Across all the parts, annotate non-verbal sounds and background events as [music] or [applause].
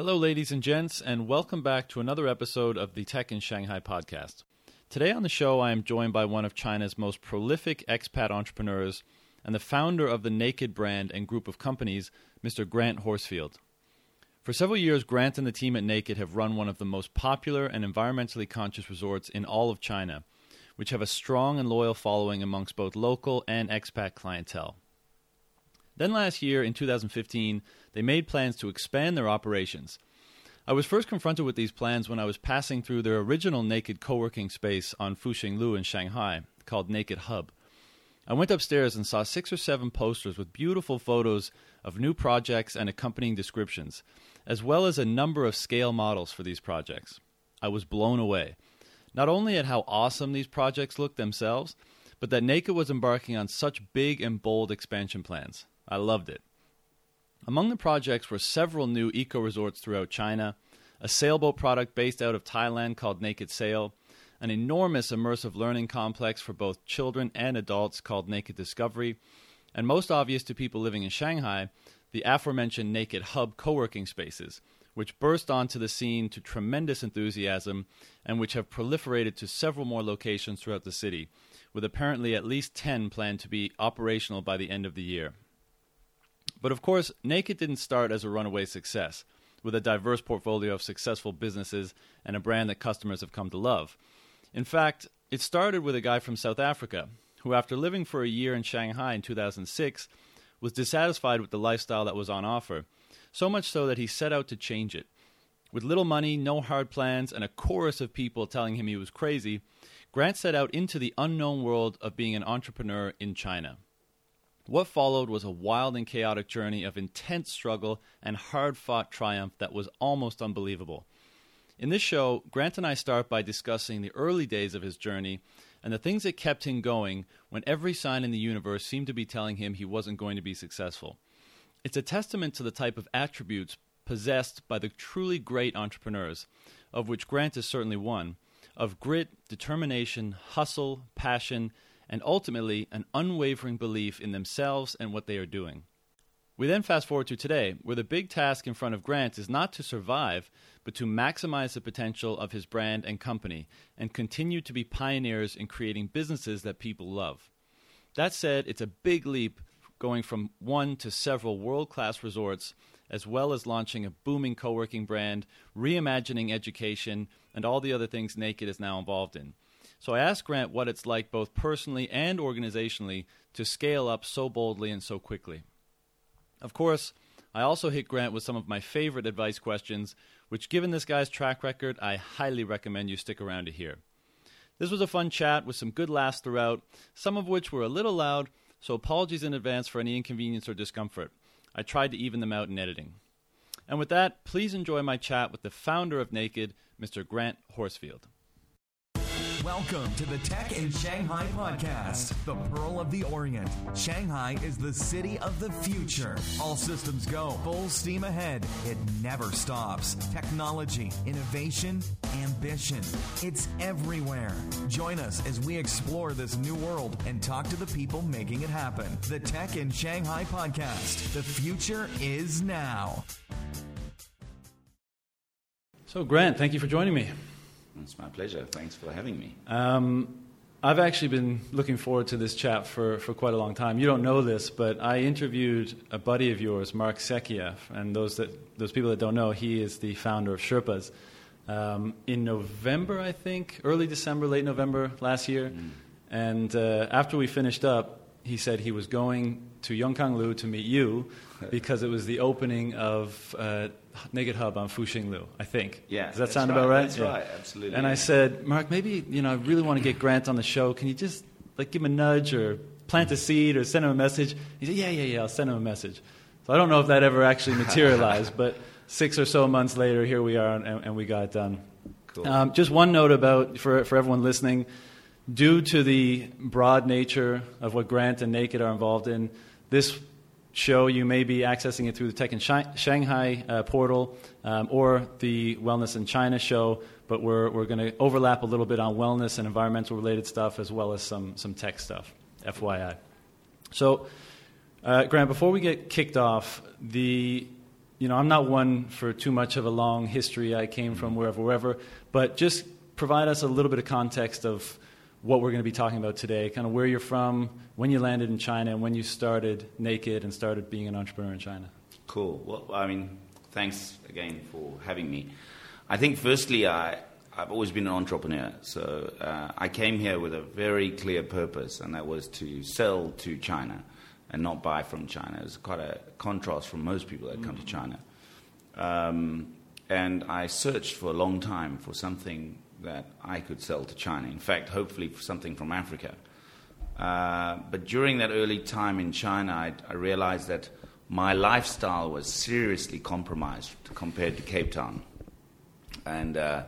Hello, ladies and gents, and welcome back to another episode of the Tech in Shanghai podcast. Today on the show, I am joined by one of China's most prolific expat entrepreneurs and the founder of the Naked brand and group of companies, Mr. Grant Horsfield. For several years, Grant and the team at Naked have run one of the most popular and environmentally conscious resorts in all of China, which have a strong and loyal following amongst both local and expat clientele. Then last year, in 2015, they made plans to expand their operations. I was first confronted with these plans when I was passing through their original Naked co working space on Fuxing Lu in Shanghai, called Naked Hub. I went upstairs and saw six or seven posters with beautiful photos of new projects and accompanying descriptions, as well as a number of scale models for these projects. I was blown away, not only at how awesome these projects looked themselves, but that Naked was embarking on such big and bold expansion plans. I loved it. Among the projects were several new eco resorts throughout China, a sailboat product based out of Thailand called Naked Sail, an enormous immersive learning complex for both children and adults called Naked Discovery, and most obvious to people living in Shanghai, the aforementioned Naked Hub co working spaces, which burst onto the scene to tremendous enthusiasm and which have proliferated to several more locations throughout the city, with apparently at least 10 planned to be operational by the end of the year. But of course, Naked didn't start as a runaway success, with a diverse portfolio of successful businesses and a brand that customers have come to love. In fact, it started with a guy from South Africa who, after living for a year in Shanghai in 2006, was dissatisfied with the lifestyle that was on offer, so much so that he set out to change it. With little money, no hard plans, and a chorus of people telling him he was crazy, Grant set out into the unknown world of being an entrepreneur in China. What followed was a wild and chaotic journey of intense struggle and hard fought triumph that was almost unbelievable. In this show, Grant and I start by discussing the early days of his journey and the things that kept him going when every sign in the universe seemed to be telling him he wasn't going to be successful. It's a testament to the type of attributes possessed by the truly great entrepreneurs, of which Grant is certainly one, of grit, determination, hustle, passion, and ultimately an unwavering belief in themselves and what they are doing. We then fast forward to today, where the big task in front of Grant is not to survive, but to maximize the potential of his brand and company and continue to be pioneers in creating businesses that people love. That said, it's a big leap going from one to several world class resorts, as well as launching a booming co working brand, reimagining education, and all the other things Naked is now involved in. So I asked Grant what it's like both personally and organizationally to scale up so boldly and so quickly. Of course, I also hit Grant with some of my favorite advice questions, which, given this guy's track record, I highly recommend you stick around to hear. This was a fun chat with some good laughs throughout, some of which were a little loud, so apologies in advance for any inconvenience or discomfort. I tried to even them out in editing. And with that, please enjoy my chat with the founder of Naked, Mr. Grant Horsfield. Welcome to the Tech in Shanghai podcast, the Pearl of the Orient. Shanghai is the city of the future. All systems go, full steam ahead. It never stops. Technology, innovation, ambition. It's everywhere. Join us as we explore this new world and talk to the people making it happen. The Tech in Shanghai podcast. The future is now. So, Grant, thank you for joining me. It's my pleasure. Thanks for having me. Um, I've actually been looking forward to this chat for, for quite a long time. You don't know this, but I interviewed a buddy of yours, Mark Secchia, and those that those people that don't know, he is the founder of Sherpas. Um, in November, I think, early December, late November last year, mm. and uh, after we finished up, he said he was going to Yongkang Lu to meet you [laughs] because it was the opening of uh, Naked Hub on Fuxing Lu, I think. Yeah. Does that sound right. about right? That's yeah. right, absolutely. And I said, Mark, maybe, you know, I really want to get Grant on the show. Can you just, like, give him a nudge or plant a seed or send him a message? He said, yeah, yeah, yeah, I'll send him a message. So I don't know if that ever actually [laughs] materialized, but six or so months later, here we are, and, and we got it done. Cool. Um, just one note about, for, for everyone listening, due to the broad nature of what Grant and Naked are involved in, this show, you may be accessing it through the Tech in Shanghai uh, portal um, or the Wellness in China show, but we're, we're going to overlap a little bit on wellness and environmental related stuff as well as some, some tech stuff, FYI. So, uh, Grant, before we get kicked off, the you know, I'm not one for too much of a long history. I came from wherever, wherever, but just provide us a little bit of context of what we're going to be talking about today, kind of where you're from, when you landed in China, and when you started Naked and started being an entrepreneur in China. Cool. Well, I mean, thanks again for having me. I think, firstly, I, I've always been an entrepreneur. So uh, I came here with a very clear purpose, and that was to sell to China and not buy from China. It was quite a contrast from most people that come to China. Um, and I searched for a long time for something that I could sell to China. In fact, hopefully something from Africa. Uh, but during that early time in China, I, I, realized that my lifestyle was seriously compromised compared to Cape Town. And, uh,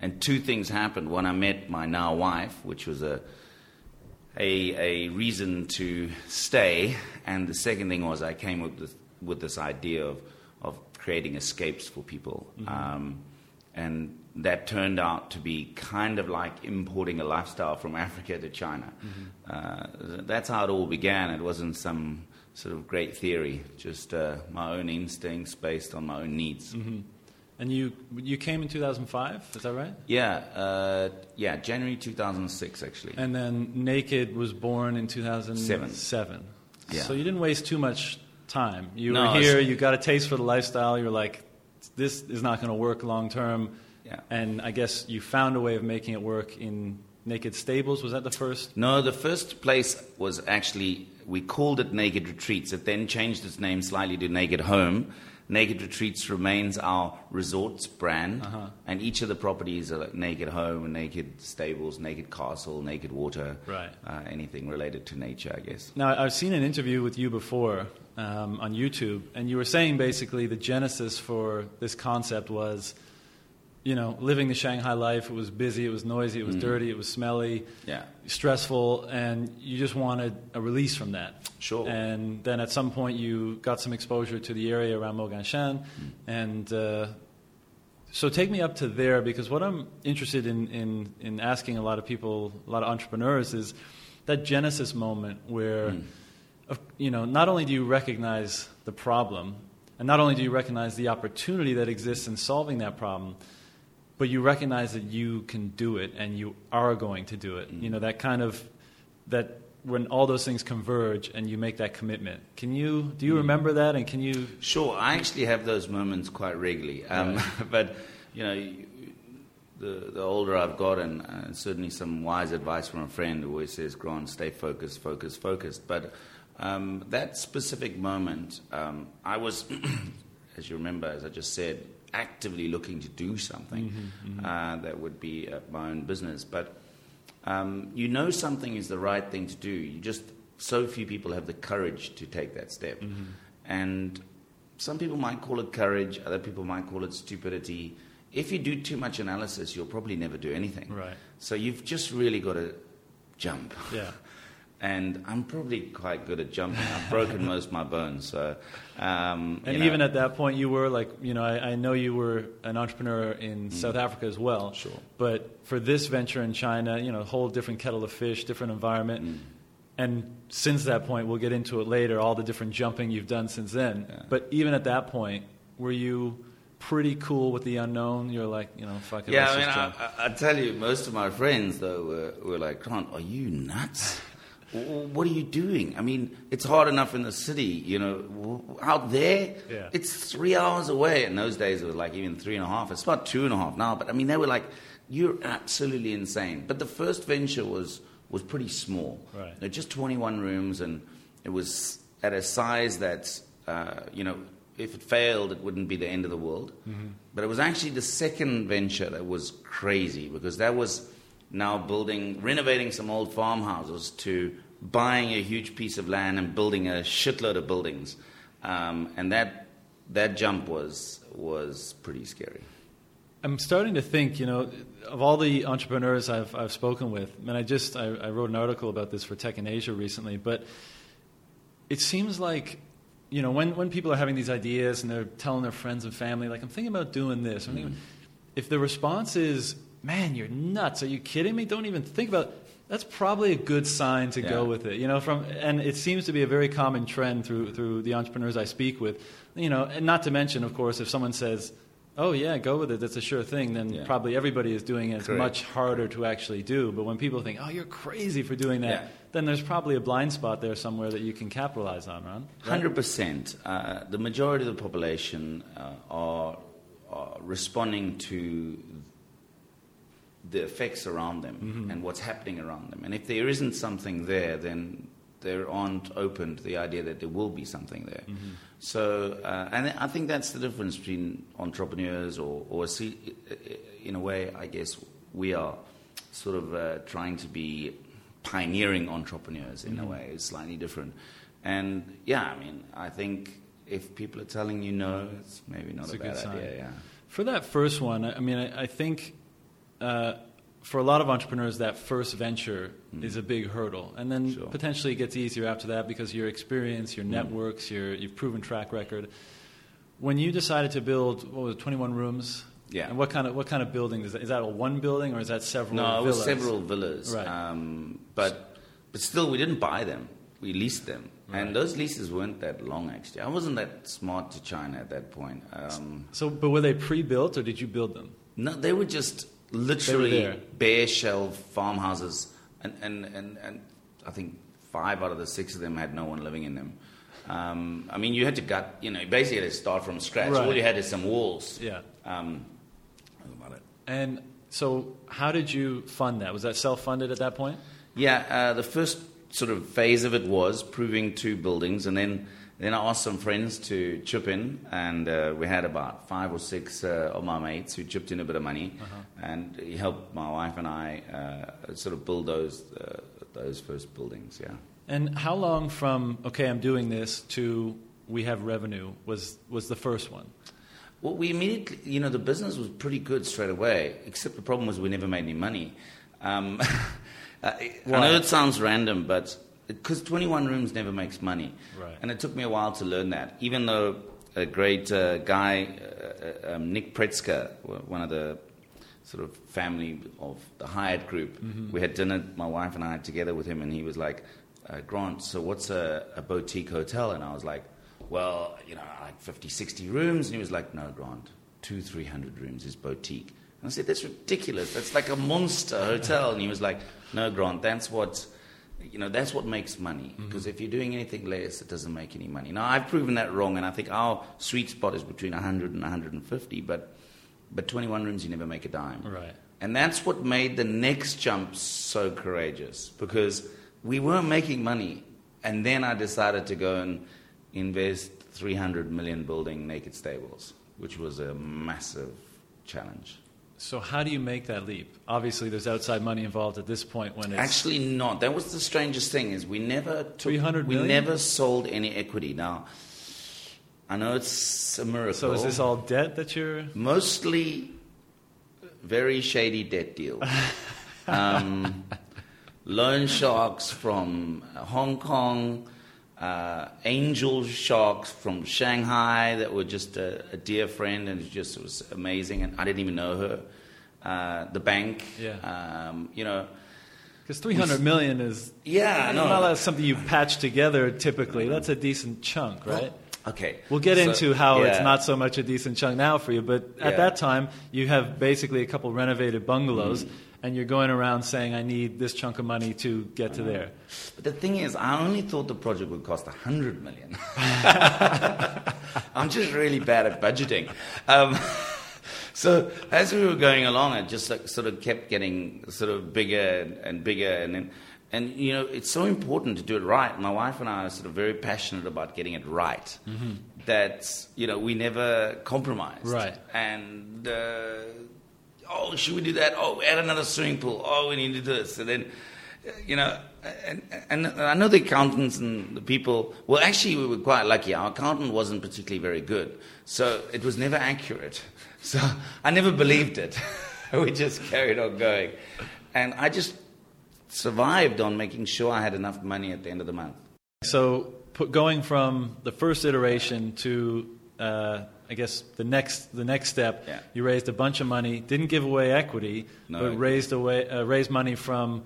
and two things happened. One, I met my now wife, which was a, a, a reason to stay. And the second thing was I came with with this idea of, of creating escapes for people. Mm-hmm. Um, and that turned out to be kind of like importing a lifestyle from Africa to China. Mm-hmm. Uh, that's how it all began. It wasn't some sort of great theory, just uh, my own instincts based on my own needs. Mm-hmm. And you you came in 2005, is that right? Yeah, uh, yeah, January 2006 actually. And then Naked was born in 2007. Seven. Yeah. So you didn't waste too much time. You no, were here, you got a taste for the lifestyle, you were like, this is not going to work long term. Yeah. And I guess you found a way of making it work in Naked Stables. Was that the first? No, the first place was actually, we called it Naked Retreats. It then changed its name slightly to Naked Home. Naked Retreats remains our resorts brand, uh-huh. and each of the properties are like Naked Home, Naked Stables, Naked Castle, Naked Water, right? Uh, anything related to nature, I guess. Now, I've seen an interview with you before um, on YouTube, and you were saying basically the genesis for this concept was you know, living the Shanghai life. It was busy, it was noisy, it was mm. dirty, it was smelly, yeah. stressful, and you just wanted a release from that. Sure. And then at some point you got some exposure to the area around Moganshan, mm. and uh, so take me up to there because what I'm interested in, in, in asking a lot of people, a lot of entrepreneurs, is that genesis moment where, mm. you know, not only do you recognize the problem, and not only do you recognize the opportunity that exists in solving that problem, but you recognize that you can do it and you are going to do it. Mm-hmm. You know, that kind of, that when all those things converge and you make that commitment. Can you, do you mm-hmm. remember that and can you? Sure, I actually have those moments quite regularly. Um, [laughs] but, you know, the, the older I've gotten, uh, certainly some wise advice from a friend who always says, Grant, stay focused, focus, focused. But um, that specific moment, um, I was, [clears throat] as you remember, as I just said, actively looking to do something mm-hmm, mm-hmm. Uh, that would be uh, my own business. But um, you know something is the right thing to do. You just so few people have the courage to take that step, mm-hmm. and some people might call it courage. Other people might call it stupidity. If you do too much analysis, you'll probably never do anything. Right. So you've just really got to jump. Yeah [laughs] and I'm probably quite good at jumping. I've broken [laughs] most of my bones. So, um, and even know. at that point, you were like, you know, I, I know you were an entrepreneur in mm. South Africa as well. Sure. But for this venture in China, you know, a whole different kettle of fish, different environment. Mm. And since that point, we'll get into it later. All the different jumping you've done since then. Yeah. But even at that point, were you? pretty cool with the unknown. You're like, you know, fuck it. Yeah, I mean, I, I, I, tell you, most of my friends though were, were like, "Grant, are you nuts?" What are you doing? I mean, it's hard enough in the city, you know. Out there, yeah. it's three hours away. In those days, it was like even three and a half. It's about two and a half now. But I mean, they were like, "You're absolutely insane." But the first venture was was pretty small. Right. just 21 rooms, and it was at a size that, uh, you know, if it failed, it wouldn't be the end of the world. Mm-hmm. But it was actually the second venture that was crazy because that was now building, renovating some old farmhouses to buying a huge piece of land and building a shitload of buildings. Um, and that, that jump was, was pretty scary. I'm starting to think, you know, of all the entrepreneurs I've, I've spoken with, and I just I, I wrote an article about this for Tech in Asia recently, but it seems like you know, when, when people are having these ideas and they're telling their friends and family, like, I'm thinking about doing this, mm. if the response is, man, you're nuts. Are you kidding me? Don't even think about it. that's probably a good sign to go with it. You know, from and it seems to be a very common trend through through the entrepreneurs I speak with. You know, and not to mention, of course, if someone says, "Oh yeah, go with it," that's a sure thing. Then Yeah. probably everybody is doing it. It's Correct. much harder to actually do. But when people think, "Oh, you're crazy for doing that," Yeah. then there's probably a blind spot there somewhere that you can capitalize on, Ron. Right? Hundred percent. Uh, the majority of the population uh, are, are responding to the effects around them Mm-hmm. and what's happening around them. And if there isn't something there, then they aren't open to the idea that there will be something there. Mm-hmm. So, uh, and I think that's the difference between entrepreneurs or, or see, in a way, I guess we are sort of uh, trying to be pioneering entrepreneurs in a way. It's slightly different. And yeah, I mean, I think if people are telling you no, it's maybe not It's a, a good bad idea. Yeah. For that first one, I I mean, I, I think uh, for a lot of entrepreneurs, that first venture is a big hurdle, and then. Sure. potentially it gets easier after that because your experience, your networks, your you've proven track record. When you decided to build, what was it, 21 rooms? Yeah. And what kind of what kind of building is that? Is that a one building or is that several? No, it was several villas. Right. Um, but but still, we didn't buy them. We leased them, Right. and those leases weren't that long. Actually, I wasn't that smart to China at that point. Um, So, but were they pre-built or did you build them? no, they were just literally bare shell farmhouses, and, and, and, and I think five out of the six of them had no one living in them. Um, I mean, you had to gut, you know, basically had to start from scratch. Right. All you had is some walls. Yeah. Um, about it. And so, how did you fund that? Was that self-funded at that point? Yeah, uh, the first sort of phase of it was proving two buildings, and then then I asked some friends to chip in, and uh, we had about five or six uh, of my mates who chipped in a bit of money, and he helped my wife and I uh, sort of build those uh, those first buildings. Yeah. And how long from okay, I'm doing this to we have revenue was was the first one? Well, we immediately, you know, the business was pretty good straight away, except the problem was we never made any money. Um, [laughs] I know it sounds random, but because 21 rooms never makes money. Right. And it took me a while to learn that, even though a great uh, guy, uh, uh, um, Nick Pritzker, one of the sort of family of the Hyatt group, we had dinner, my wife and I, together with him, and he was like, uh, Grant, so what's a, a boutique hotel? And I was like, well, you know, like 50, 60 rooms. And he was like, no, Grant, two, 300 rooms is boutique. And I said, that's ridiculous. That's like a monster hotel. And he was like, no, Grant, that's what, you know, that's what makes money. Mm-hmm. Because if you're doing anything less, it doesn't make any money. Now, I've proven that wrong, and I think our sweet spot is between 100 and 150, but, but 21 rooms, you never make a dime. Right. And that's what made the next jump so courageous because we weren't making money. And then I decided to go and invest 300 million building naked stables, which was a massive challenge. So how do you make that leap? Obviously, there's outside money involved at this point when it's Actually, not. That was the strangest thing is we never took, 300 we never sold any equity. Now, I know it's a miracle. so is this all debt that you're? Mostly very shady debt deals. [laughs] um, loan sharks from Hong Kong, uh, angel sharks from Shanghai that were just a, a dear friend and it just was amazing. And I didn't even know her. Uh, the bank, Yeah. um, you know. Because 300 million is Yeah, know. not something you patch together typically. That's a decent chunk, right? Okay. We'll get So, into how it's not so much a decent chunk now for you, but at Yeah. that time you have basically a couple renovated bungalows, Mm. And you're going around saying, "I need this chunk of money to get to there." But the thing is, I only thought the project would cost a hundred million. [laughs] I'm just really bad at budgeting. Um, so as we were going along, it just like, sort of kept getting sort of bigger and, and bigger, and then, and you know, it's so important to do it right. My wife and I are sort of very passionate about getting it right. That you know, we never compromised. Right. And uh, oh, should we do that? Oh, add another swimming pool. Oh, we need to do this. And then, uh, you know, and, and I know the accountants and the people, well, actually, we were quite lucky. Our accountant wasn't particularly very good. So it was never accurate. [laughs] So I never believed it. [laughs] we just carried on going. And I just survived on making sure I had enough money at the end of the month. So, put, going from the first iteration to, uh, I guess, the next the next step, Yeah. you raised a bunch of money, didn't give away equity, No. but raised away uh, raised money from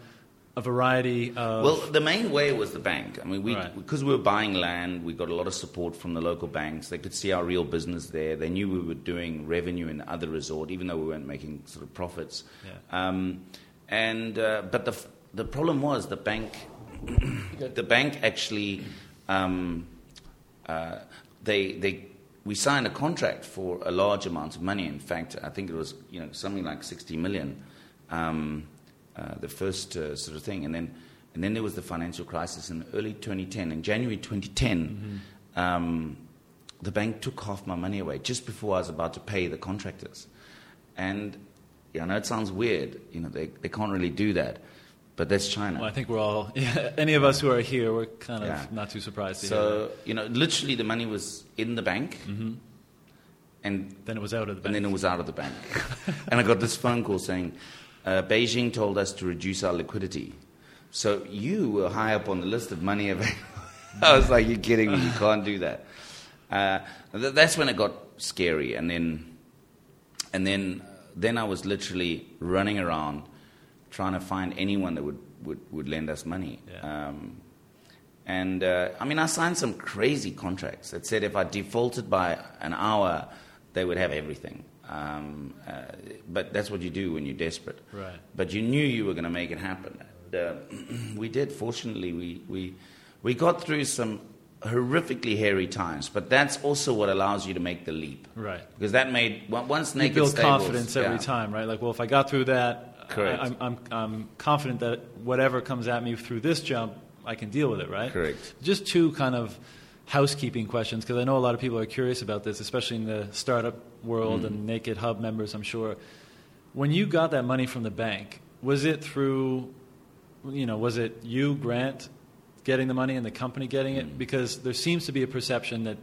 a variety of. Well, the main way was the bank. I mean, we Right. because we were buying land, we got a lot of support from the local banks. They could see our real business there. They knew we were doing revenue in the other resort, even though we weren't making sort of profits. Yeah. Um, and uh, but the the problem was the bank. [coughs] the bank actually, um, uh, they they we signed a contract for a large amount of money. In fact, I think it was you know something like sixty million. Um, uh, the first uh, sort of thing, and then and then there was the financial crisis in early 2010. In January 2010, um, the bank took half my money away just before I was about to pay the contractors. And yeah, I know it sounds weird, you know, they, they can't really do that, but that's China. well, I think we're all. [laughs] Yeah, any of us who are here, we're kind of Yeah. not too surprised to so you know, literally the money was in the bank, and. Then it was out of the bank. and then it was out of the bank. [laughs] and I got this phone call saying, uh, Beijing told us to reduce our liquidity. So you were high up on the list of money [laughs] available. I was like, you're kidding me, you can't do that. Uh, th- that's when it got scary. And then, and then, then I was literally running around trying to find anyone that would, would, would lend us money. Yeah. Um, and uh, I mean, I signed some crazy contracts that said if I defaulted by an hour, they would have everything. Um, uh, but that's what you do when you're desperate. Right. But you knew you were going to make it happen. And, uh, [clears throat] we did. Fortunately, we, we, we got through some horrifically hairy times. But that's also what allows you to make the leap. Right. Because that made on- once you naked build Stables- confidence every yeah. time, right? Like, well, if I got through that, Correct. I, am I'm, I'm confident that whatever comes at me through this jump, I can deal with it, right? Correct. Just two kind of housekeeping questions because I know a lot of people are curious about this, especially in the startup world Mm. and Naked Hub members, I'm sure. When you got that money from the bank, was it through, you know, was it you, Grant, getting the money and the company getting Mm. it? Because there seems to be a perception that,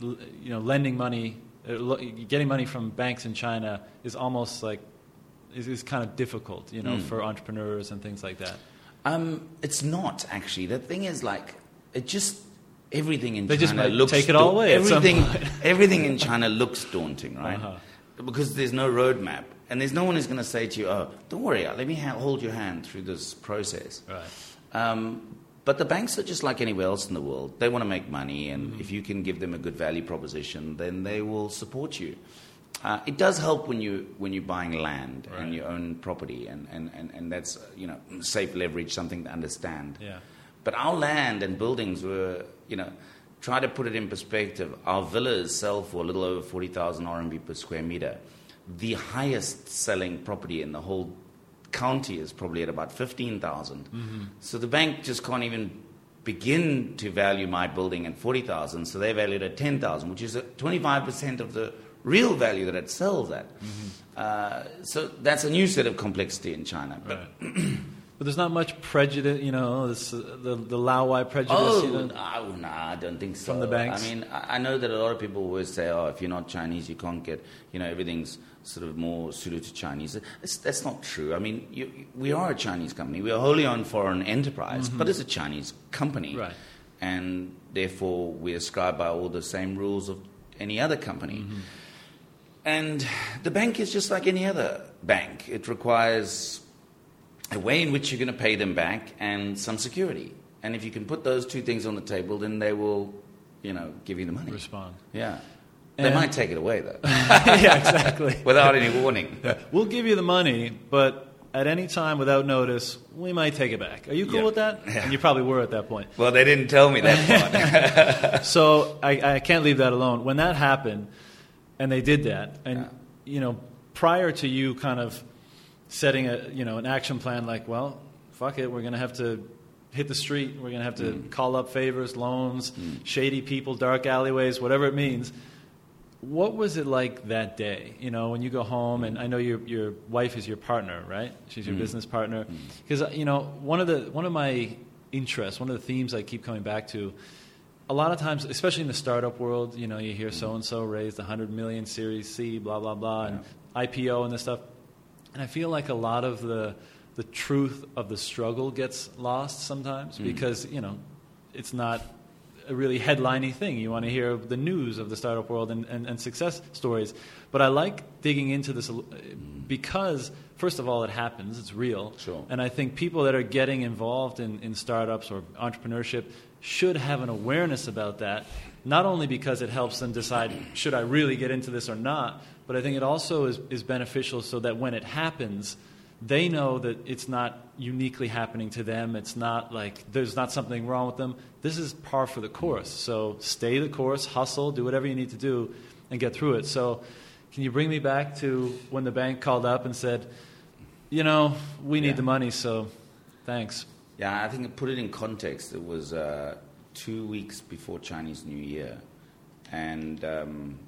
you know, lending money, uh, getting money from banks in China is almost like, is, is kind of difficult, you know, Mm. for entrepreneurs and things like that. Um, it's not actually. The thing is, like, it just everything in They China just looks take it all away Everything, [laughs] everything in China looks daunting, right? Uh-huh. Because there's no roadmap, and there's no one who's going to say to you, "Oh, don't worry, let me ha- hold your hand through this process." Right. Um, but the banks are just like anywhere else in the world. They want to make money, and Mm-hmm. if you can give them a good value proposition, then they will support you. Uh, it does help when you when you're buying land Right. and you own property, and, and, and, and that's you know safe leverage, something to understand. Yeah. But our land and buildings were, you know, try to put it in perspective. Our villas sell for a little over 40,000 RMB per square meter. The highest selling property in the whole county is probably at about 15,000. So the bank just can't even begin to value my building at 40,000, so they valued it at 10,000, which is 25% of the real value that it sells at. Uh, so that's a new set of complexity in China. But Right. but there's not much prejudice, you know, this, uh, the, the Laowai prejudice. Oh, you know? no, no, I don't think so. From the banks? I mean, I know that a lot of people always say, oh, if you're not Chinese, you can't get, you know, everything's sort of more suited to Chinese. It's, that's not true. I mean, you, we are a Chinese company. We are wholly owned foreign enterprise, but it's a Chinese company. Right. And therefore, we ascribe by all the same rules of any other company. And the bank is just like any other bank. It requires a way in which you're going to pay them back and some security. And if you can put those two things on the table, then they will, you know, give you the money. Respond. Yeah. They might take it away, though, [laughs] yeah, exactly. [laughs] without any warning. We'll give you the money, but at any time without notice, we might take it back. Are you cool Yeah. with that? Yeah. And you probably were at that point. Well, they didn't tell me that [laughs] part. So I, I can't leave that alone. When that happened, and they did that, and Yeah. you know, prior to you kind of setting a you know an action plan, like, well, fuck it, we're going to have to hit the street, we're going to have to Mm. call up favors, loans, shady people, dark alleyways, whatever it means. What was it like that day? You know, when you go home, and I know your your wife is your partner, right? She's your Mm. business partner. Because you know, one of the one of my interests, one of the themes I keep coming back to, a lot of times, especially in the startup world, you know, you hear so and so raised 100 million Series C, blah blah blah, and IPO and this stuff, and I feel like a lot of the the truth of the struggle gets lost sometimes because you know it's not a really headliney thing. You want to hear the news of the startup world and, and, and success stories. But I like digging into this uh, because, first of all, it happens, it's real. Sure. And I think people that are getting involved in, in startups or entrepreneurship should have an awareness about that, not only because it helps them decide, should I really get into this or not, but I think it also is, is beneficial so that when it happens, they know that it's not uniquely happening to them. It's not like there's not something wrong with them. This is par for the course. So stay the course, hustle, do whatever you need to do, and get through it. So, can you bring me back to when the bank called up and said, you know, we need Yeah. the money, so thanks. Yeah, I think to put it in context, it was uh, two weeks before Chinese New Year, and um,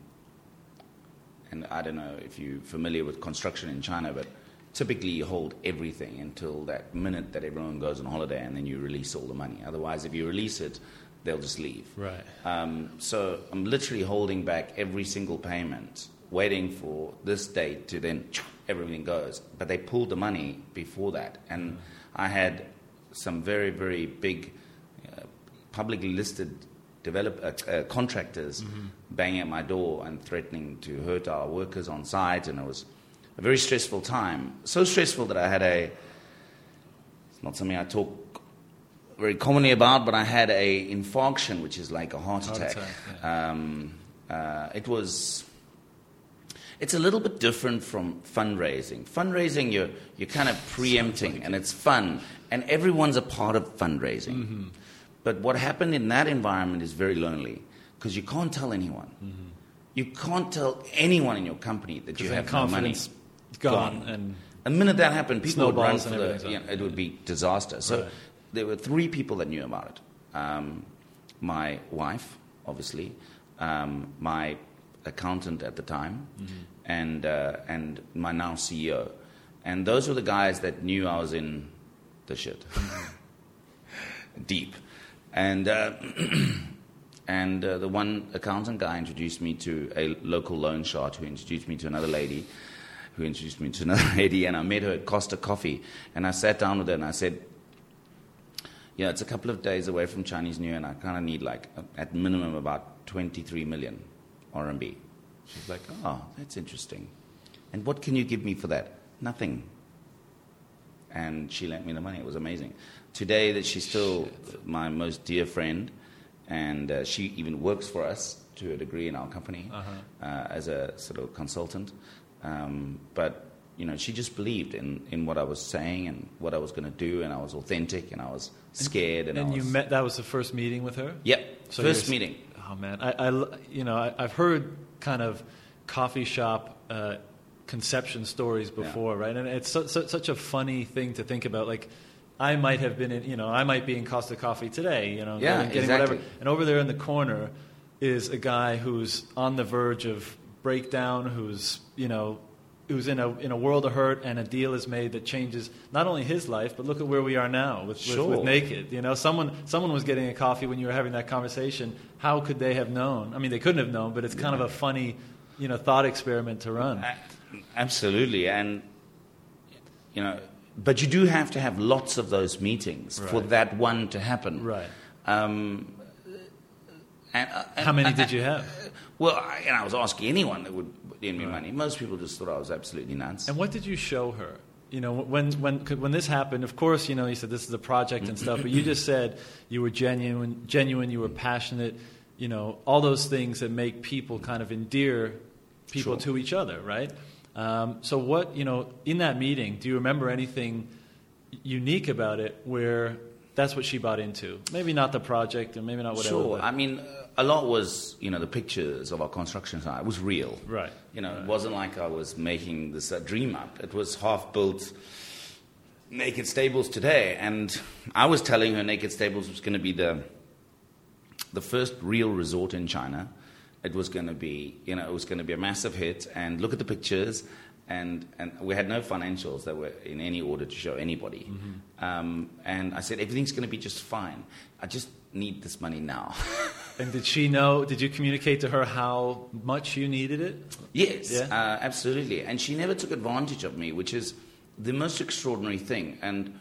and I don't know if you're familiar with construction in China, but typically you hold everything until that minute that everyone goes on holiday, and then you release all the money. Otherwise, if you release it, they'll just leave. Right. Um, so I'm literally holding back every single payment, waiting for this date to then everything goes. But they pulled the money before that, and I had some very very big uh, publicly listed develop uh, uh, contractors banging at my door and threatening to hurt our workers on site, and it was a very stressful time. So stressful that I had a. It's not something I talk very commonly about, but I had a infarction, which is like a heart, Heart attack. attack, um, uh, it was. It's a little bit different from fundraising. Fundraising, you're you're kind of preempting, and it's fun, and everyone's a part of fundraising. Mm-hmm. But what happened in that environment is very lonely because you can't tell anyone. You can't tell anyone in your company that you Mm-hmm. have no money. confidence gone, and The minute that happened, people would run for the. You know, it would be disaster. So Right. there were three people that knew about it. Um, my wife, obviously, um, my accountant at the time, Mm-hmm. and uh, and my now CEO, and those were the guys that knew I was in the shit, [laughs] deep, and. Uh, [clears throat] And uh, the one accountant guy introduced me to a local loan shark who introduced me to another lady who introduced me to another [laughs] lady, and I met her at Costa Coffee. And I sat down with her and I said, Yeah, it's a couple of days away from Chinese New Year, and I kind of need, like, at minimum, about 23 million RMB. She's like, Oh, that's interesting. And what can you give me for that? Nothing. And she lent me the money. It was amazing. Today, that she's still my most dear friend, and uh, she even works for us to a degree in our company Uh-huh. uh, as a sort of consultant. Um, but you know, she just believed in, in what I was saying and what I was going to do, and I was authentic, and I was scared, and, and I you met. That was the first meeting with her. Yep, So 1st meeting. Oh man, I, I you know I, I've heard kind of coffee shop uh, conception stories before, right? And it's su- su- such a funny thing to think about. Like I might have been in, you know, I might be in Costa Coffee today, you know, Yeah, getting, getting whatever, and over there in the corner is a guy who's on the verge of breakdown, who's you know. Who's in a in a world of hurt, and a deal is made that changes not only his life, but look at where we are now with, with, Sure. with Naked. You know, someone someone was getting a coffee when you were having that conversation. How could they have known? I mean, they couldn't have known, but it's kind of a funny, you know, thought experiment to run. Absolutely, and you know, but you do have to have lots of those meetings for that one to happen. Right. Um, and, and- How many and- did you have? Well, I, and I was asking anyone that would lend me money. Most people just thought I was absolutely nuts. And what did you show her? You know, when when when this happened, of course, you know, you said this is a project and stuff, but you just said you were genuine, genuine, you were passionate, you know, all those things that make people kind of endear people Sure. to each other, right? Um, so, what you know, in that meeting, do you remember anything unique about it where that's what she bought into? Maybe not the project, and maybe not whatever. Sure. I mean, a lot was, you know, the pictures of our construction site. It was real. Right. You know, it wasn't like I was making this uh, dream up. It was half built Naked Stables today. And I was telling her Naked Stables was going to be the, the first real resort in China. It was going to be, you know, it was going to be a massive hit. And look at the pictures. And, and we had no financials that were in any order to show anybody. Um, and I said, everything's going to be just fine. I just need this money now. [laughs] and did she know? Did you communicate to her how much you needed it? Yes, Yeah? uh, absolutely. And she never took advantage of me, which is the most extraordinary thing. And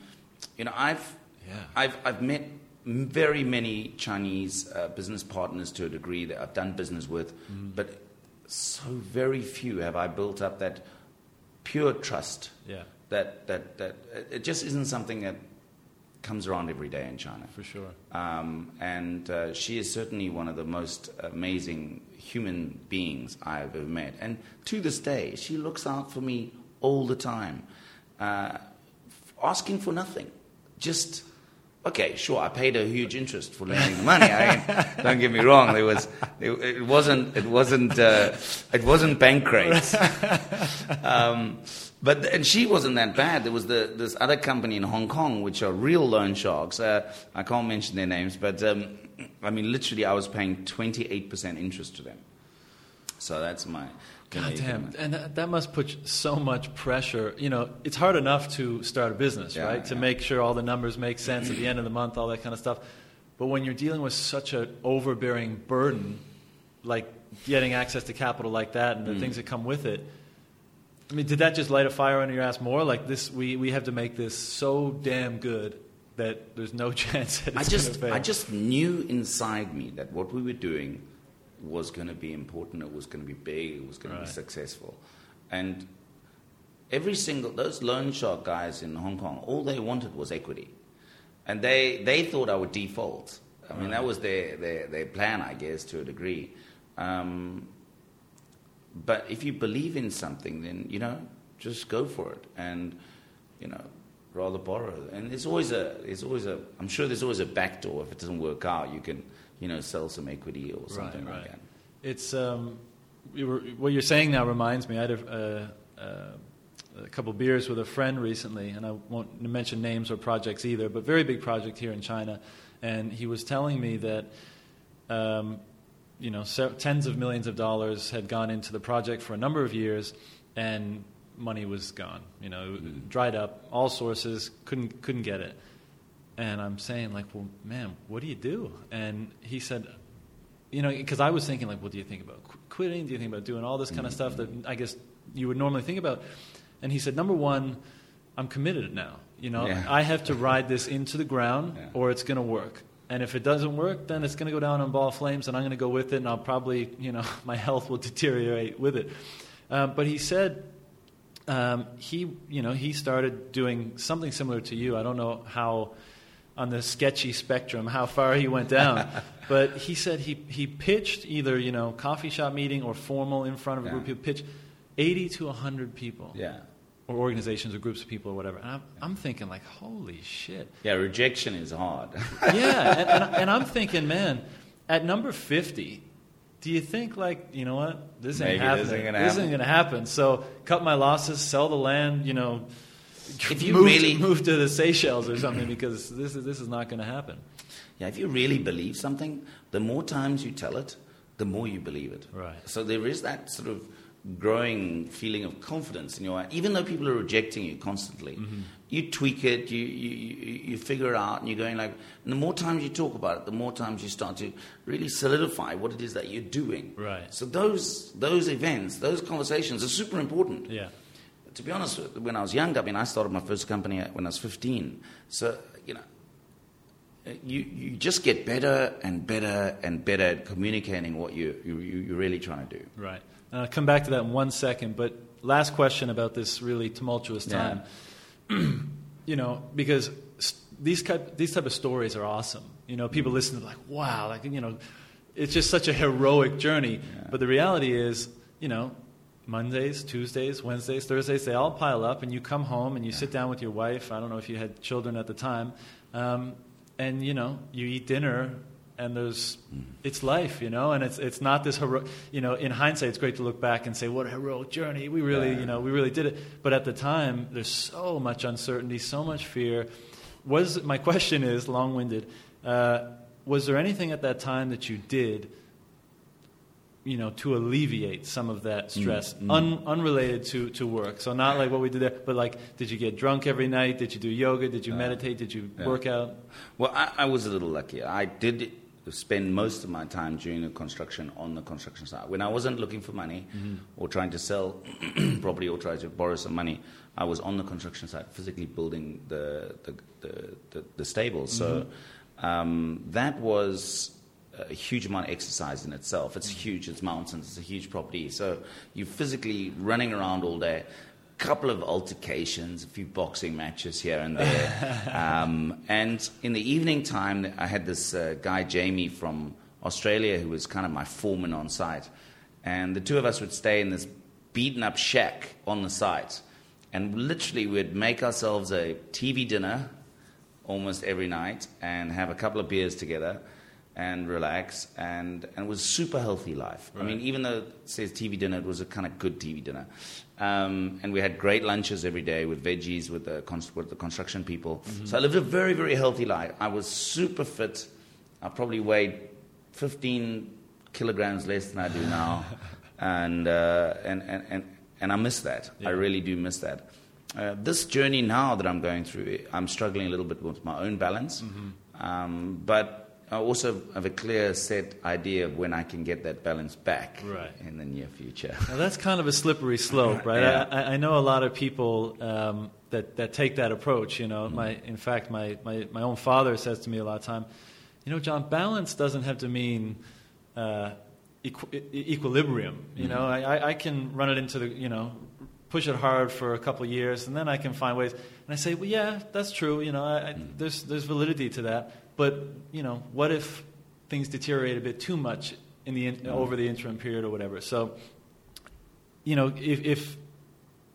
you know, I've Yeah. I've I've met very many Chinese uh, business partners to a degree that I've done business with, Mm. but so very few have I built up that pure trust. Yeah, That, that, that it just isn't something that comes around every day in China. for sure. Um, and uh, she is certainly one of the most amazing human beings I've ever met. And to this day, she looks out for me all the time, uh, asking for nothing. Just, okay, sure, I paid her huge interest for lending the money. I mean, [laughs] don't get me wrong, there was, it, it wasn't, it wasn't, uh, it wasn't bank rates. [laughs] Um, but and she wasn't that bad. There was the, this other company in Hong Kong, which are real loan sharks. Uh, I can't mention their names, but um, I mean, literally, I was paying twenty eight percent interest to them. So that's my. you know, God damn, and that, that must put so much pressure. You know, it's hard enough to start a business, Yeah, right? To make sure all the numbers make sense at the end of the month, all that kind of stuff. But when you're dealing with such an overbearing burden, like getting access to capital like that and the Mm. things that come with it, I mean, did that just light a fire under your ass more? Like this, we, we have to make this so damn good that there's no [laughs] chance that I just. I just knew inside me that what we were doing was going to be important. It was going to be big. It was going Right. to be successful. And every single those loan shark guys in Hong Kong, all they wanted was equity, and they they thought I would default. I mean, that was their, their, their plan, I guess, to a degree. Um, but if you believe in something, then you know, just go for it, and you know, rather borrow. And there's always a, there's always a, I'm sure there's always a back door If it doesn't work out, you can, you know, sell some equity or something right, like that. It's um, you were, what you're saying now reminds me. I had a, a, a couple beers with a friend recently, and I won't mention names or projects either, but very big project here in China. And he was telling me that um, you know se- tens of millions of dollars had gone into the project for a number of years, and money was gone. You know, mm-hmm. dried up. All sources couldn't couldn't get it. And I'm saying like, well, man, what do you do? And he said, you know, because I was thinking like, well, do you think about qu- quitting? Do you think about doing all this kind of mm-hmm. stuff that I guess you would normally think about? And he said, number one, I'm committed now. You know, Yeah. I have to ride this into the ground, [laughs] Yeah. or it's going to work. And if it doesn't work, then it's going to go down in ball flames, and I'm going to go with it, and I'll probably, you know, [laughs] my health will deteriorate with it. Um, but he said um, he, you know, he started doing something similar to you. I don't know how, on the sketchy spectrum, how far he went down. [laughs] but he said he, he pitched either, you know, coffee shop meeting or formal in front of a Yeah. group. He pitched 80 to 100 people. Yeah. Or organizations or groups of people or whatever. And I'm, I'm thinking, like, holy shit. Yeah, rejection is hard. [laughs] yeah. And, and, [laughs] and I'm thinking, man, at number 50, do you think, like, you know what? This ain't Maybe this happening. ain't gonna this happen. ain't going to happen. So cut my losses, sell the land, you know. If you move, really- move to the Seychelles or something because this is, this is not going to happen. Yeah, if you really believe something, the more times you tell it, the more you believe it. Right. So there is that sort of growing feeling of confidence in your even though people are rejecting you constantly Mm-hmm. you tweak it you, you, you, you figure it out and you're going like and the more times you talk about it the more times you start to really solidify what it is that you're doing Right. so those those events those conversations are super important Yeah. to be honest, when I was young, I mean, I started my first company when I was 15. So, you know, you, you just get better and better and better at communicating what you, you, you're really trying to do. Right. And I'll come back to that in one second. But last question about this really tumultuous Yeah. time. [clears throat] you know, because these type, these type of stories are awesome. You know, people listen to like, wow, like you know, it's just such a heroic journey. Yeah. But the reality is, you know, Mondays, Tuesdays, Wednesdays, Thursdays, they all pile up, and you come home and you sit down with your wife. I don't know if you had children at the time, um, and you know, you eat dinner, and there's it's life, you know, and it's it's not this hero. You know, in hindsight, it's great to look back and say, what a heroic journey. We really, Yeah. you know, we really did it. But at the time, there's so much uncertainty, so much fear. Was my question is long-winded? Uh, was there anything at that time that you did? you know, to alleviate some of that mm, stress, mm. Un, unrelated to, to work. So not like what we did there, but like, did you get drunk every night? Did you do yoga? Did you uh, meditate? Did you yeah. work out? Well, I, I was a little lucky I did spend most of my time during the construction on the construction site. When I wasn't looking for money mm-hmm. or trying to sell [clears throat] property or trying to borrow some money, I was on the construction site physically building the, the, the, the, the stables. So mm-hmm. um, that was a huge amount of exercise in itself. It's mm. huge. It's mountains. It's a huge property. So you're physically running around all day. Couple of altercations, a few boxing matches here and there, [laughs] um, and in the evening time, I had this uh, guy Jamie from Australia who was kind of my foreman on site, and the two of us would stay in this beaten up shack on the site, and literally we'd make ourselves a TV dinner almost every night and have a couple of beers together and relax, and, and it was super healthy life. Right. I mean, even though it says TV dinner, it was a kind of good TV dinner. Um, and we had great lunches every day with veggies, with the, with the construction people. Mm-hmm. So I lived a very, very healthy life. I was super fit. I probably weighed 15 kilograms less than I do now. [laughs] and, uh, and, and, and, and I miss that. Yeah. I really do miss that. Uh, this journey now that I'm going through, I'm struggling a little bit with my own balance. Mm-hmm. Um, but I also have a clear set idea of when I can get that balance back right. in the near future. Now that's kind of a slippery slope, right? yeah. I, I, know a lot of people um, that, that take that approach. You know, mm-hmm. my in fact, my, my, my own father says to me a lot of time, you know, John, balance doesn't have to mean uh, equi- equilibrium. You mm-hmm. know, I, I can run it into the you know push it hard for a couple of years, and then I can find ways. And I say, well, yeah, that's true. You know, I, I, mm. there's there's validity to that. But you know, what if things deteriorate a bit too much in the in, over the interim period or whatever? So, you know, if, if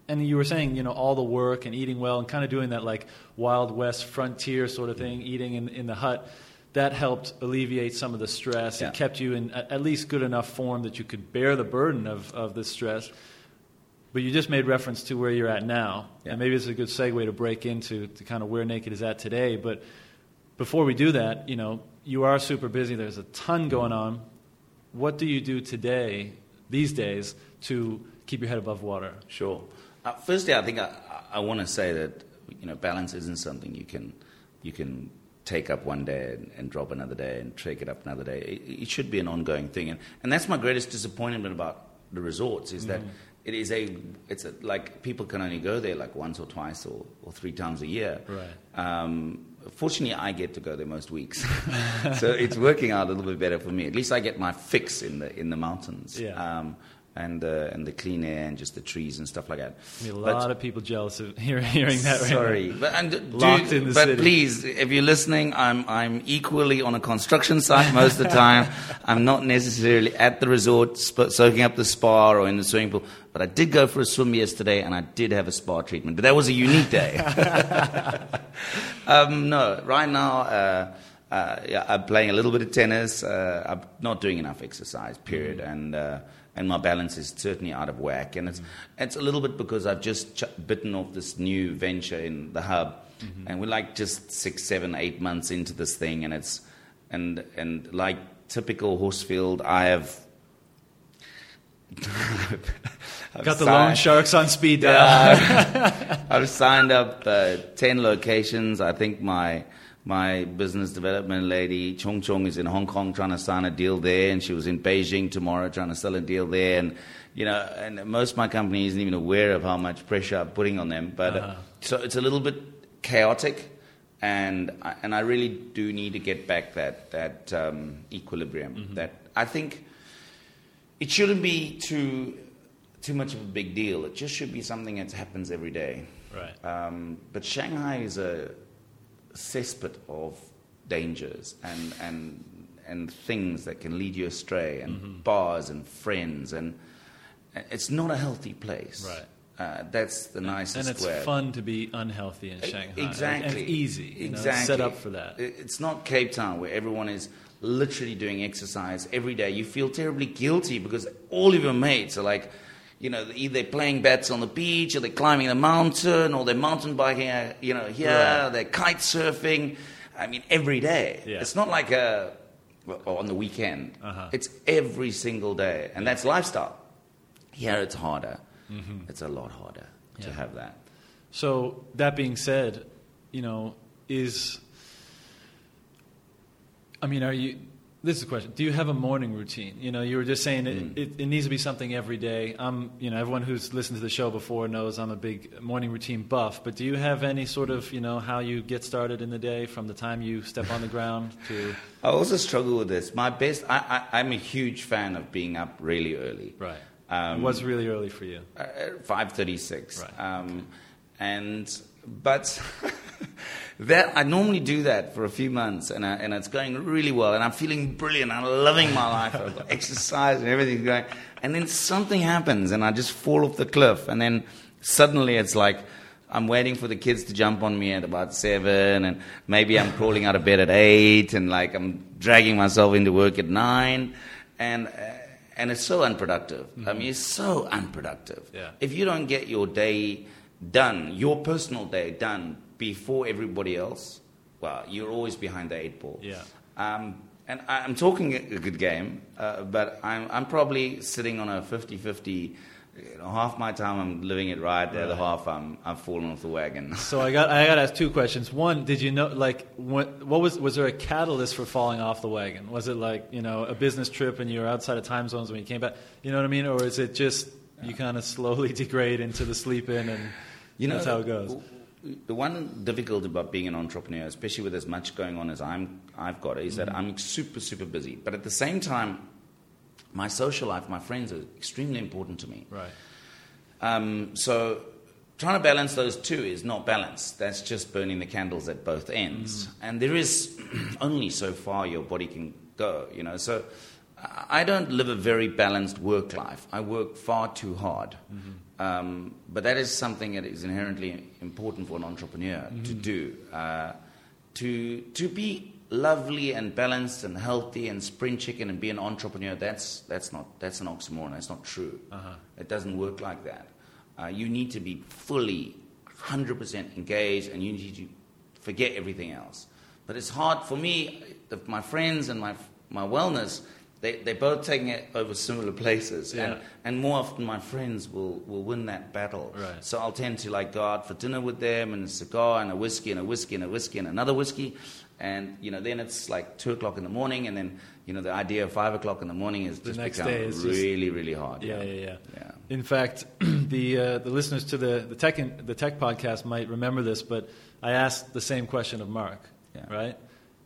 and you were saying, you know, all the work and eating well and kind of doing that like Wild West frontier sort of thing, mm-hmm. eating in, in the hut, that helped alleviate some of the stress. Yeah. It kept you in at least good enough form that you could bear the burden of, of the stress. But you just made reference to where you're at now. Yeah. And maybe it's a good segue to break into to kind of where Naked is at today. But before we do that, you know, you are super busy. There's a ton going on. What do you do today, these days, to keep your head above water? Sure. Uh, firstly, I think I, I want to say that you know balance isn't something you can you can take up one day and, and drop another day and take it up another day. It, it, should be an ongoing thing, and, and that's my greatest disappointment about the resorts is that mm. it is a it's a, like people can only go there like once or twice or, or three times a year. Right. Um, fortunately, I get to go there most weeks, [laughs] so it's working out a little bit better for me. At least I get my fix in the in the mountains. Yeah. Um, and uh, and the clean air and just the trees and stuff like that. I mean, a lot of people jealous of [laughs] hearing, hearing that. Right sorry, now. but and do, locked in the but city. please, if you're listening, I'm I'm equally on a construction site most of the time. [laughs] I'm not necessarily at the resort sp- soaking up the spa or in the swimming pool. But I did go for a swim yesterday, and I did have a spa treatment. But that was a unique day. [laughs] um, no, right now. Uh, uh, yeah, I'm playing a little bit of tennis. Uh, I'm not doing enough exercise, period. Mm-hmm. And uh, and my balance is certainly out of whack. And it's, mm-hmm. it's a little bit because I've just ch- bitten off this new venture in the hub, mm-hmm. and we're like just six, seven, eight months into this thing, and it's and and like typical Horsfield, I have. [laughs] I've Got the signed, loan sharks on speed dial. [laughs] I've signed up uh, ten locations. I think my my business development lady, Chong Chong, is in Hong Kong trying to sign a deal there, and she was in Beijing tomorrow trying to sell a deal there. And, you know, and most of my company isn't even aware of how much pressure I'm putting on them. But uh-huh. uh, so it's a little bit chaotic, and I, and I really do need to get back that, that um, equilibrium. Mm-hmm. That I think it shouldn't be too, too much of a big deal. It just should be something that happens every day. Right. Um, but Shanghai is a cesspit of dangers and, and, and things that can lead you astray, and mm-hmm. bars and friends, and it's not a healthy place. Right. Uh, that's the nicest And it's word. fun to be unhealthy in Shanghai. Exactly. And easy. exactly. Know, set up for that. It's not Cape Town where everyone is literally doing exercise every day. You feel terribly guilty because all of your mates are like, you know, either they're playing bats on the beach, or they're climbing a mountain, or they're mountain biking, uh, you know, here, right. they're kite surfing. I mean, every day. Yeah. It's not like a, on the weekend. Uh-huh. It's every single day, and that's lifestyle. Here, it's harder. Mm-hmm. It's a lot harder yeah. to have that. So that being said, you know, is I mean, are you this is a question. Do you have a morning routine? You know, you were just saying it, Mm. it, it needs to be something every day. I'm, you know, everyone who's listened to the show before knows I'm a big morning routine buff. But do you have any sort of, you know, how you get started in the day from the time you step on the ground [laughs] to I also struggle with this. My best, I, I, I'm a huge fan of being up really early. right? Um, What's really early for you? Uh, Five thirty-six. Right. Um, and but [laughs] that I normally do that for a few months, and I, and it's going really well, and I'm feeling brilliant. I'm loving my life. I've got exercise and everything's going, and then something happens, and I just fall off the cliff, and then suddenly it's like. I'm waiting for the kids to jump on me at about seven, and maybe I'm crawling out of bed at eight, and like I'm dragging myself into work at nine, and uh, and it's so unproductive. I mean, it's so unproductive. Yeah. If you don't get your day done, your personal day done before everybody else, well, you're always behind the eight ball. Yeah. Um, and I- I'm talking a good game, uh, but I'm, I'm probably sitting on a 50 50. You know, half my time I'm living it right, the other half I'm, I've fallen off the wagon. [laughs] So I got I got to ask two questions. One, did you know like what, what was was there a catalyst for falling off the wagon? Was it like you know a business trip and you were outside of time zones when you came back? You know what I mean, or is it just you kind of slowly [laughs] degrade into the sleep in and You know, that's how it goes? The one difficulty about being an entrepreneur, especially with as much going on as I'm, I've got, is Mm-hmm. that I'm super, super busy. But at the same time, my social life, my friends are extremely important to me. Right. Um, so trying to balance those two is not balance. That's just burning the candles at both ends. And there is [clears throat] only so far your body can go, you know. So I I don't live a very balanced work life. I work far too hard. Um, but that is something that is inherently important for an entrepreneur to do. Uh, to, to be lovely and balanced and healthy and spring chicken and be an entrepreneur, that's, that's, not, that's an oxymoron. That's not true. It doesn't work like that. Uh, you need to be fully 100% engaged and you need to forget everything else. But it's hard for me, my friends and my, my wellness, they, they're both taking it over similar places. Yeah. And, and more often my friends will, will win that battle. Right. So I'll tend to like go out for dinner with them and a cigar and a whiskey and a whiskey and a whiskey and another whiskey. And, you know, then it's like 2 o'clock in the morning and then, you know, the idea of 5 o'clock in the morning is The just next become day is just- really, really hard. Yeah, yeah, yeah. Yeah. In fact, [clears throat] the uh, the listeners to the the tech in, the tech podcast might remember this, but I asked the same question of Mark, Yeah. right?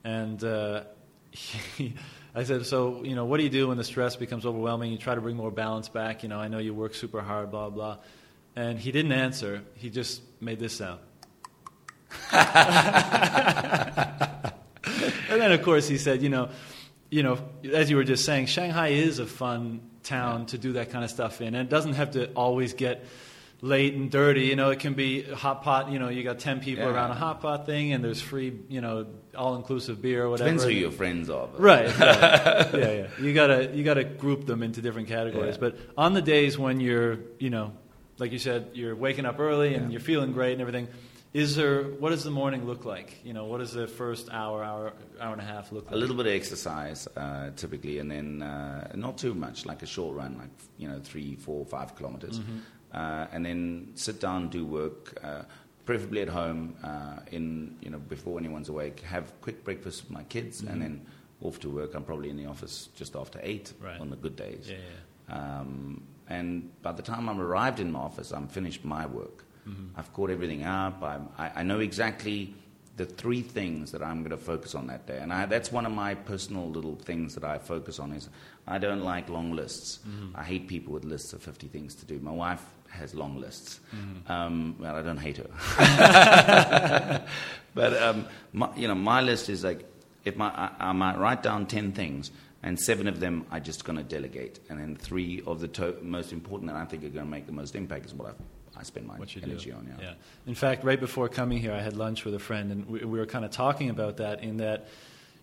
And uh, [laughs] he, I said, so you know, what do you do when the stress becomes overwhelming? You try to bring more balance back. You know, I know you work super hard, blah blah. And he didn't answer. He just made this sound. [laughs] and then, of course, he said, you know, you know, as you were just saying, Shanghai is a fun town to do that kind of stuff in, and it doesn't have to always get late and dirty. You know, it can be hot pot. You know, you got ten people Yeah. around a hot pot thing, and there's free, you know, all inclusive beer or whatever. Depends who your friends are. but- Right. right. [laughs] yeah, yeah. You gotta you gotta group them into different categories. Yeah. But on the days when you're, you know, like you said, you're waking up early and Yeah. you're feeling great and everything. Is there what does the morning look like? You know, what does the first hour, hour, hour and a half look like? A little bit of exercise, uh, typically, and then uh, not too much, like a short run, like you know, three, four, five kilometers, Mm-hmm. Uh, and then sit down, do work, uh, preferably at home, uh, in you know, before anyone's awake. Have quick breakfast with my kids, Mm-hmm. and then off to work. I'm probably in the office just after eight Right. on the good days. Yeah, yeah. Um, and by the time I'm arrived in my office, I'm finished my work. I've caught everything up. I'm, I, I know exactly the three things that I'm going to focus on that day. And I, that's one of my personal little things that I focus on is I don't like long lists. I hate people with lists of 50 things to do. My wife has long lists. Um, well, I don't hate her. [laughs] but, um, my, you know, my list is like, if my, I, I might write down 10 things, and seven of them I'm just going to delegate. And then three of the to- most important that I think are going to make the most impact is what I, I spend my what you energy do. on. Yeah. yeah. In fact, right before coming here, I had lunch with a friend, and we, we were kind of talking about that. In that,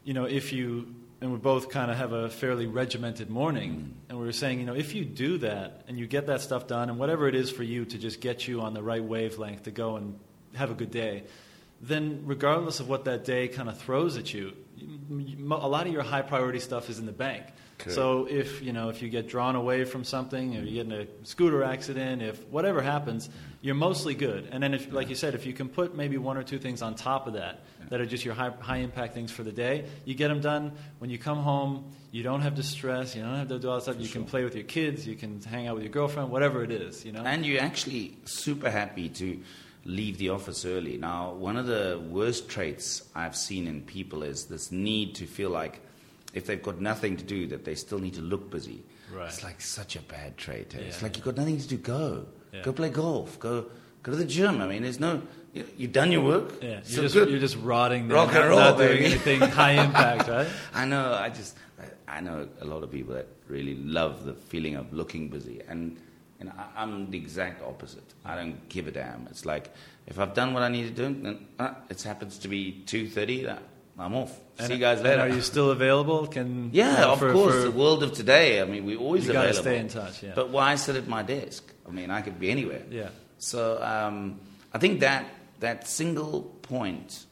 you know, if you and we both kind of have a fairly regimented morning, and we were saying, you know, if you do that and you get that stuff done, and whatever it is for you to just get you on the right wavelength to go and have a good day, then regardless of what that day kind of throws at you, a lot of your high priority stuff is in the bank. So if you know if you get drawn away from something, if you get in a scooter accident, if whatever happens, you're mostly good. And then, if, like you said, if you can put maybe one or two things on top of that that are just your high, high impact things for the day, you get them done. When you come home, you don't have to stress. You don't have to do all that stuff. You can play with your kids. You can hang out with your girlfriend. Whatever it is, you know. And you're actually super happy to leave the office early. Now, one of the worst traits I've seen in people is this need to feel like if they've got nothing to do, that they still need to look busy. Right. It's like such a bad trait. eh? It's Yeah. like you've got nothing to do. Go, Yeah. go play golf. Go, go to the gym. I mean, there's no. You, you've done your work. Yeah, So you're just, good. you're just rotting there, Rock and roll, not doing baby. anything high impact, right? [laughs] I know. I just I know a lot of people that really love the feeling of looking busy, and and I, I'm the exact opposite. I don't give a damn. It's like if I've done what I need to do, then uh, it happens to be two thirty. I'm off. See you guys and later. are you still available? Can yeah, uh, of for- course. for- the world of today. I mean, we're always You gotta available. stay in touch, yeah. But why sit at my desk? I mean, I could be anywhere. Yeah. So um, I think that that single point,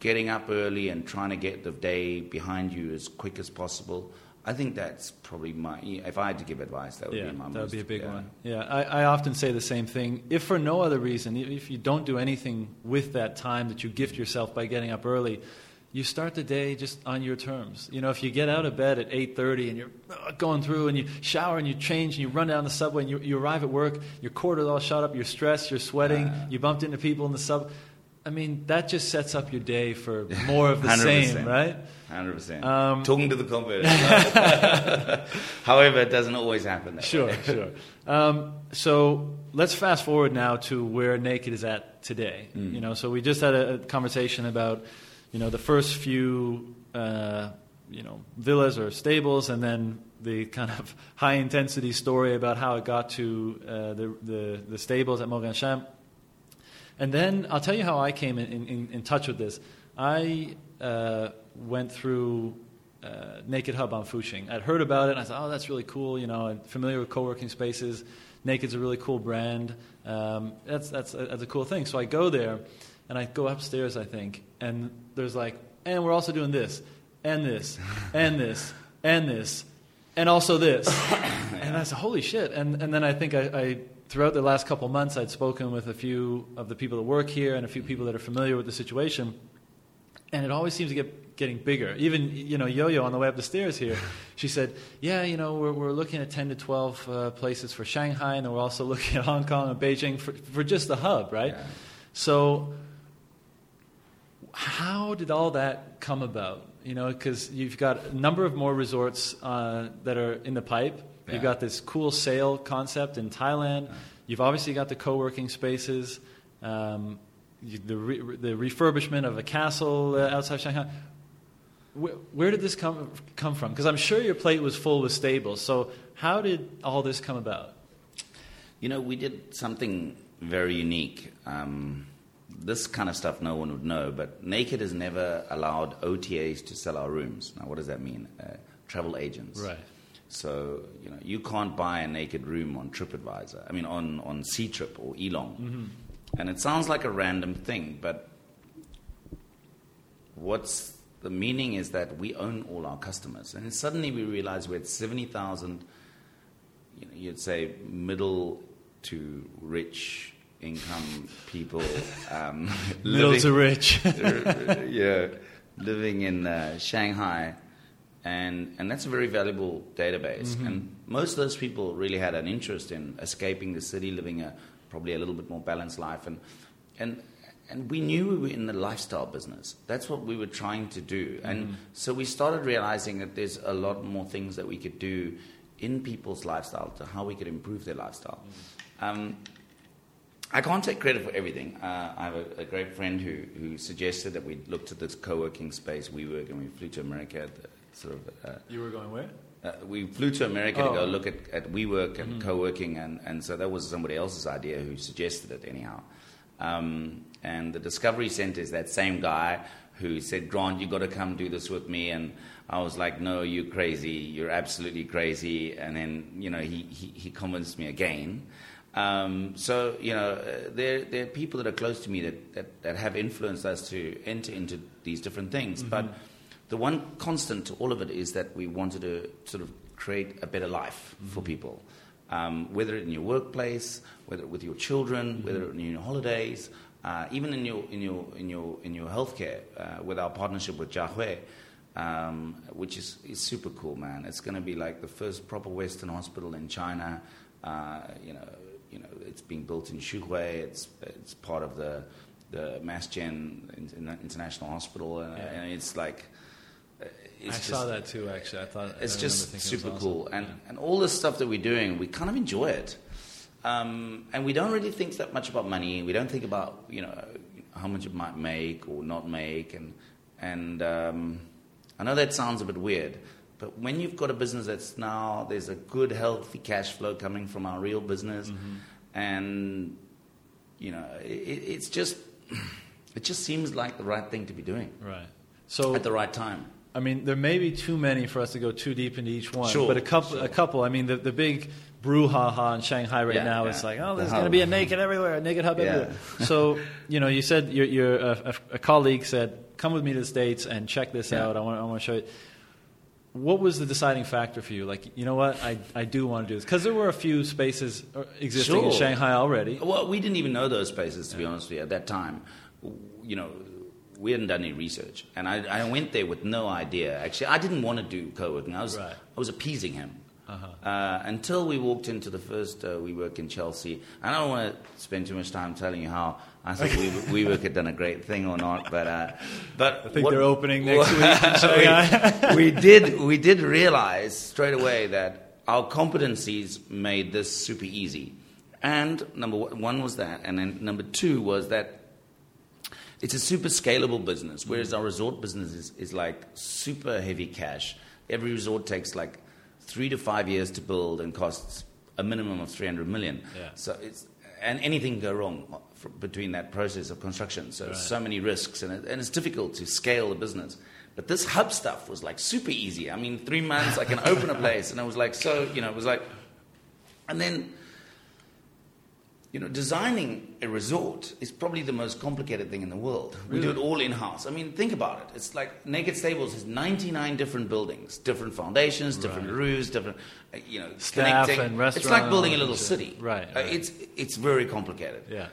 getting up early and trying to get the day behind you as quick as possible. I think that's probably my. If I had to give advice, that would yeah, be my. that would be a big yeah. one. Yeah, I, I often say the same thing. If for no other reason, if you don't do anything with that time that you gift yourself by getting up early, you start the day just on your terms. You know, if you get out of bed at 8.30 and you're uh, going through and you shower and you change and you run down the subway and you, you arrive at work, your quarter's all shot up, you're stressed, you're sweating, you bumped into people in the sub. I mean, that just sets up your day for [laughs] more of the same, 100%. right? Hundred percent. Um, Talking to the convert. [laughs] However, it doesn't always happen. That Sure, way. [laughs] sure. Um, so let's fast forward now to where Naked is at today. Mm. You know, so we just had a, a conversation about, you know, the first few, uh, you know, villas or stables, and then the kind of [laughs] high intensity story about how it got to uh, the, the the stables at Moganshan. And then I'll tell you how I came in, in, in touch with this. I uh, went through uh, Naked Hub on Fuxing. I'd heard about it, and I thought, oh, that's really cool. You know, I'm familiar with co-working spaces. Naked's a really cool brand. Um, that's, that's, a, that's a cool thing. So I go there, and I go upstairs, I think, and there's like, and we're also doing this, and this, and this, and this, and also this. [coughs] and I said, holy shit. And, and then I think I, I, throughout the last couple months, I'd spoken with a few of the people that work here and a few people that are familiar with the situation. And it always seems to get getting bigger. Even, you know, Yo-Yo on the way up the stairs here, she said, yeah, you know, we're, we're looking at 10 to 12 uh, places for Shanghai, and then we're also [laughs] looking at Hong Kong and Beijing for, for just the hub, right? Yeah. So how did all that come about? You know, because you've got a number of more resorts uh, that are in the pipe. You've got this cool sail concept in Thailand. You've obviously got the co-working spaces, um, you, the, re- the refurbishment of a castle uh, outside Shanghai. Where, where did this come come from? Because I'm sure your plate was full with stables. So how did all this come about? You know, we did something very unique. Um, this kind of stuff no one would know, but Naked has never allowed OTAs to sell our rooms. Now, what does that mean? Uh, travel agents. Right. So, you know, you can't buy a naked room on TripAdvisor. I mean, on, on C-Trip or Elong. And it sounds like a random thing, but what's the meaning is that we own all our customers. And suddenly we realize we had 70,000, you know, you'd say middle to rich income people. Um, [laughs] Little living- to rich. [laughs] yeah, living in uh, Shanghai, and and that's a very valuable database. And most of those people really had an interest in escaping the city, living a probably a little bit more balanced life, and and and we knew we were in the lifestyle business. That's what we were trying to do, and so we started realizing that there's a lot more things that we could do in people's lifestyle to how we could improve their lifestyle. Um, I can't take credit for everything. Uh, I have a, a great friend who, who suggested that we looked at this co-working space, WeWork, and we flew to America. At the, sort of, uh, you were going where? uh, we flew to America to Oh. go look at, at WeWork and co-working, and, and so that was somebody else's idea who suggested it anyhow. Um, and the Discovery Center is that same guy who said, Grant, you've got to come do this with me. And I was like, no, you're crazy. You're absolutely crazy. And then, you know, he, he, he convinced me again. Um, so, you know, uh, there, there are people that are close to me that, that, that have influenced us to enter into these different things. But the one constant to all of it is that we wanted to sort of create a better life for people. Um, whether in your workplace, whether with your children, whether in your holidays, uh, even in your in your in your in your healthcare, uh, with our partnership with Jiahui, um, which is, is super cool, man. It's going to be like the first proper Western hospital in China. Uh, you know, you know, it's being built in Xuhui. It's it's part of the the Mass Gen International Hospital, and, Yeah. and it's like. It's I just, saw that too. Actually, I thought It's remember just thinking it super was cool, and Yeah. and all the stuff that we're doing, we kind of enjoy it. Um, and we don't really think that much about money. We don't think about you know how much it might make or not make, and and um, I know that sounds a bit weird, but when you've got a business that's now there's a good healthy cash flow coming from our real business, Mm-hmm. and you know it, it's just [clears throat] it just seems like the right thing to be doing right. So at the right time. I mean, there may be too many for us to go too deep into each one. Sure, but a couple, sure. a couple. I mean, the, the big brouhaha in Shanghai right Yeah, now yeah. is like, oh, The there's going to be a naked everywhere, a naked hub Yeah. everywhere. so, you know, you said your, your a, a, a colleague said, come with me to the states and check this out. I want, I want to show you. What was the deciding factor for you? Like, you know what, I, I do want to do this because there were a few spaces uh, existing in Shanghai already. Well, we didn't even know those spaces, to be honest with you, at that time. You know, we hadn't done any research. And I, I went there with no idea. Actually, I didn't want to do co working, I was, Right. I was appeasing him. Uh-huh. Uh, until we walked into the first uh, WeWork in Chelsea. and I don't want to spend too much time telling you how I think we, WeWork [laughs] had done a great thing or not, but uh, but I think they're opening next [laughs] week we, we did we did realize straight away that our competencies made this super easy, and number one was that, and then number two was that it's a super scalable business, whereas our resort business is, is like super heavy cash. Every resort takes like three to five years to build and costs a minimum of 300 million. Yeah. So it's, and anything can go wrong between that process of construction. So, so many risks, and, it, and it's difficult to scale the business. But this hub stuff was like super easy. I mean, three months I can open a [laughs] place, and it was like so, you know, it was like, and then you know, designing a resort is probably the most complicated thing in the world. We do it all in house. I mean, think about it. It's like Naked Stables has 99 different buildings, different foundations, different Right. roofs, different, uh, you know, Staff connecting. and It's like building a little city. Right, Uh, right. it's, it's very complicated. Yeah.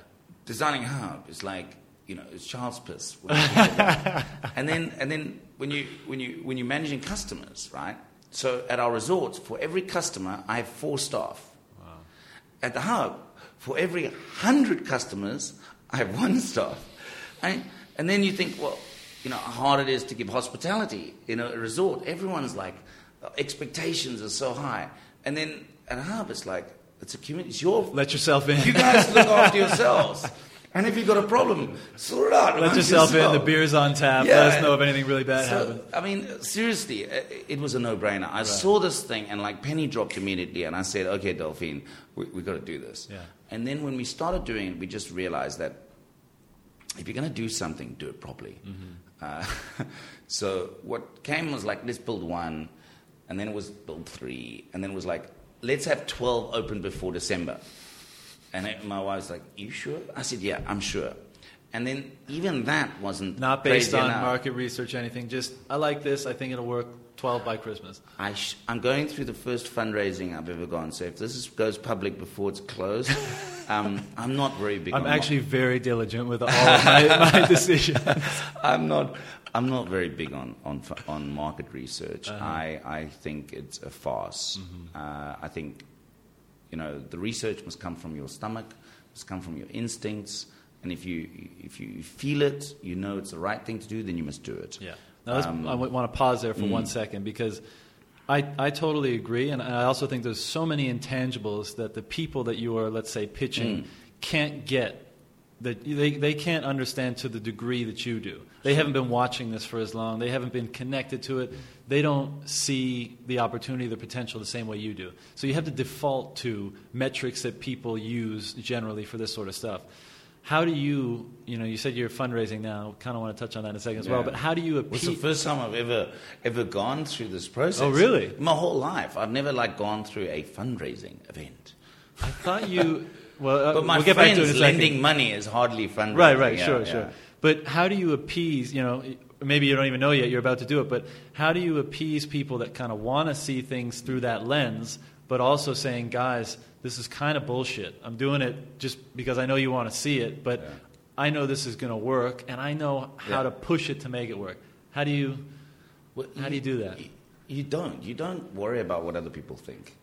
Designing a hub is like, you know, it's child's piss. when you think about it. and then, and then when, you, when, you, when you're managing customers, right? So at our resorts, for every customer, I have four staff. At the hub, for every hundred customers, I have one staff. And, and then you think, well, you know, how hard it is to give hospitality in a resort. Everyone's like, uh, expectations are so high. And then at a hub, it's like, it's a community. It's your. Let yourself in. You guys look [laughs] after yourselves. And if you've got a problem, sort it out. Let amongst yourself in. The beer's on tap. Yeah. Let us know if anything really bad So, happens. I mean, seriously, it was a no-brainer. I saw this thing and like penny dropped immediately, and I said, "Okay, Delphine, we we got to do this." Yeah. And then when we started doing it, we just realized that if you're going to do something, do it properly. Uh, [laughs] so what came was like, let's build one, and then it was build three, and then it was like, let's have twelve open before December. And my wife's like, "You sure?" I said, "Yeah, I'm sure." And then even that wasn't Not based on enough. market research or anything. Just, I like this. I think it'll work 12 by Christmas. I sh- I'm going through the first fundraising I've ever gone. So if this is, goes public before it's closed, [laughs] um, I'm not very big. I'm actually very diligent with all of my, my [laughs] decisions. I'm not. I'm not very big on on on market research. Uh-huh. I I think it's a farce. Mm-hmm. Uh, I think you know the research must come from your stomach, must come from your instincts, and if you if you feel it, you know it's the right thing to do, then you must do it. Yeah. Now, Um, I want to pause there for mm. one second because I, I totally agree. And I also think there's so many intangibles that the people that you are, let's say, pitching Mm. can't get. That they, they can't understand to the degree that you do. They haven't been watching this for as long. They haven't been connected to it. They don't see the opportunity, the potential the same way you do. So you have to default to metrics that people use generally for this sort of stuff. How do you, you know, you said you're fundraising now. Kind of want to touch on that in a second as well. But how do you It's the first time I've ever ever gone through this process. Oh, really? My whole life, I've never like gone through a fundraising event. I thought you. Well, uh, But my we'll get back to it in a friends lending money is hardly fundraising. Right, right, Yeah, sure, yeah. sure. But how do you appease? You know, maybe you don't even know yet. You're about to do it, but how do you appease people that kind of want to see things through that lens, but also saying, guys, this is kind of bullshit. I'm doing it just because I know you want to see it, but Yeah. I know this is going to work, and I know how Yeah. to push it to make it work. How do you? Well, How do you do that? You, you don't. You don't worry about what other people think.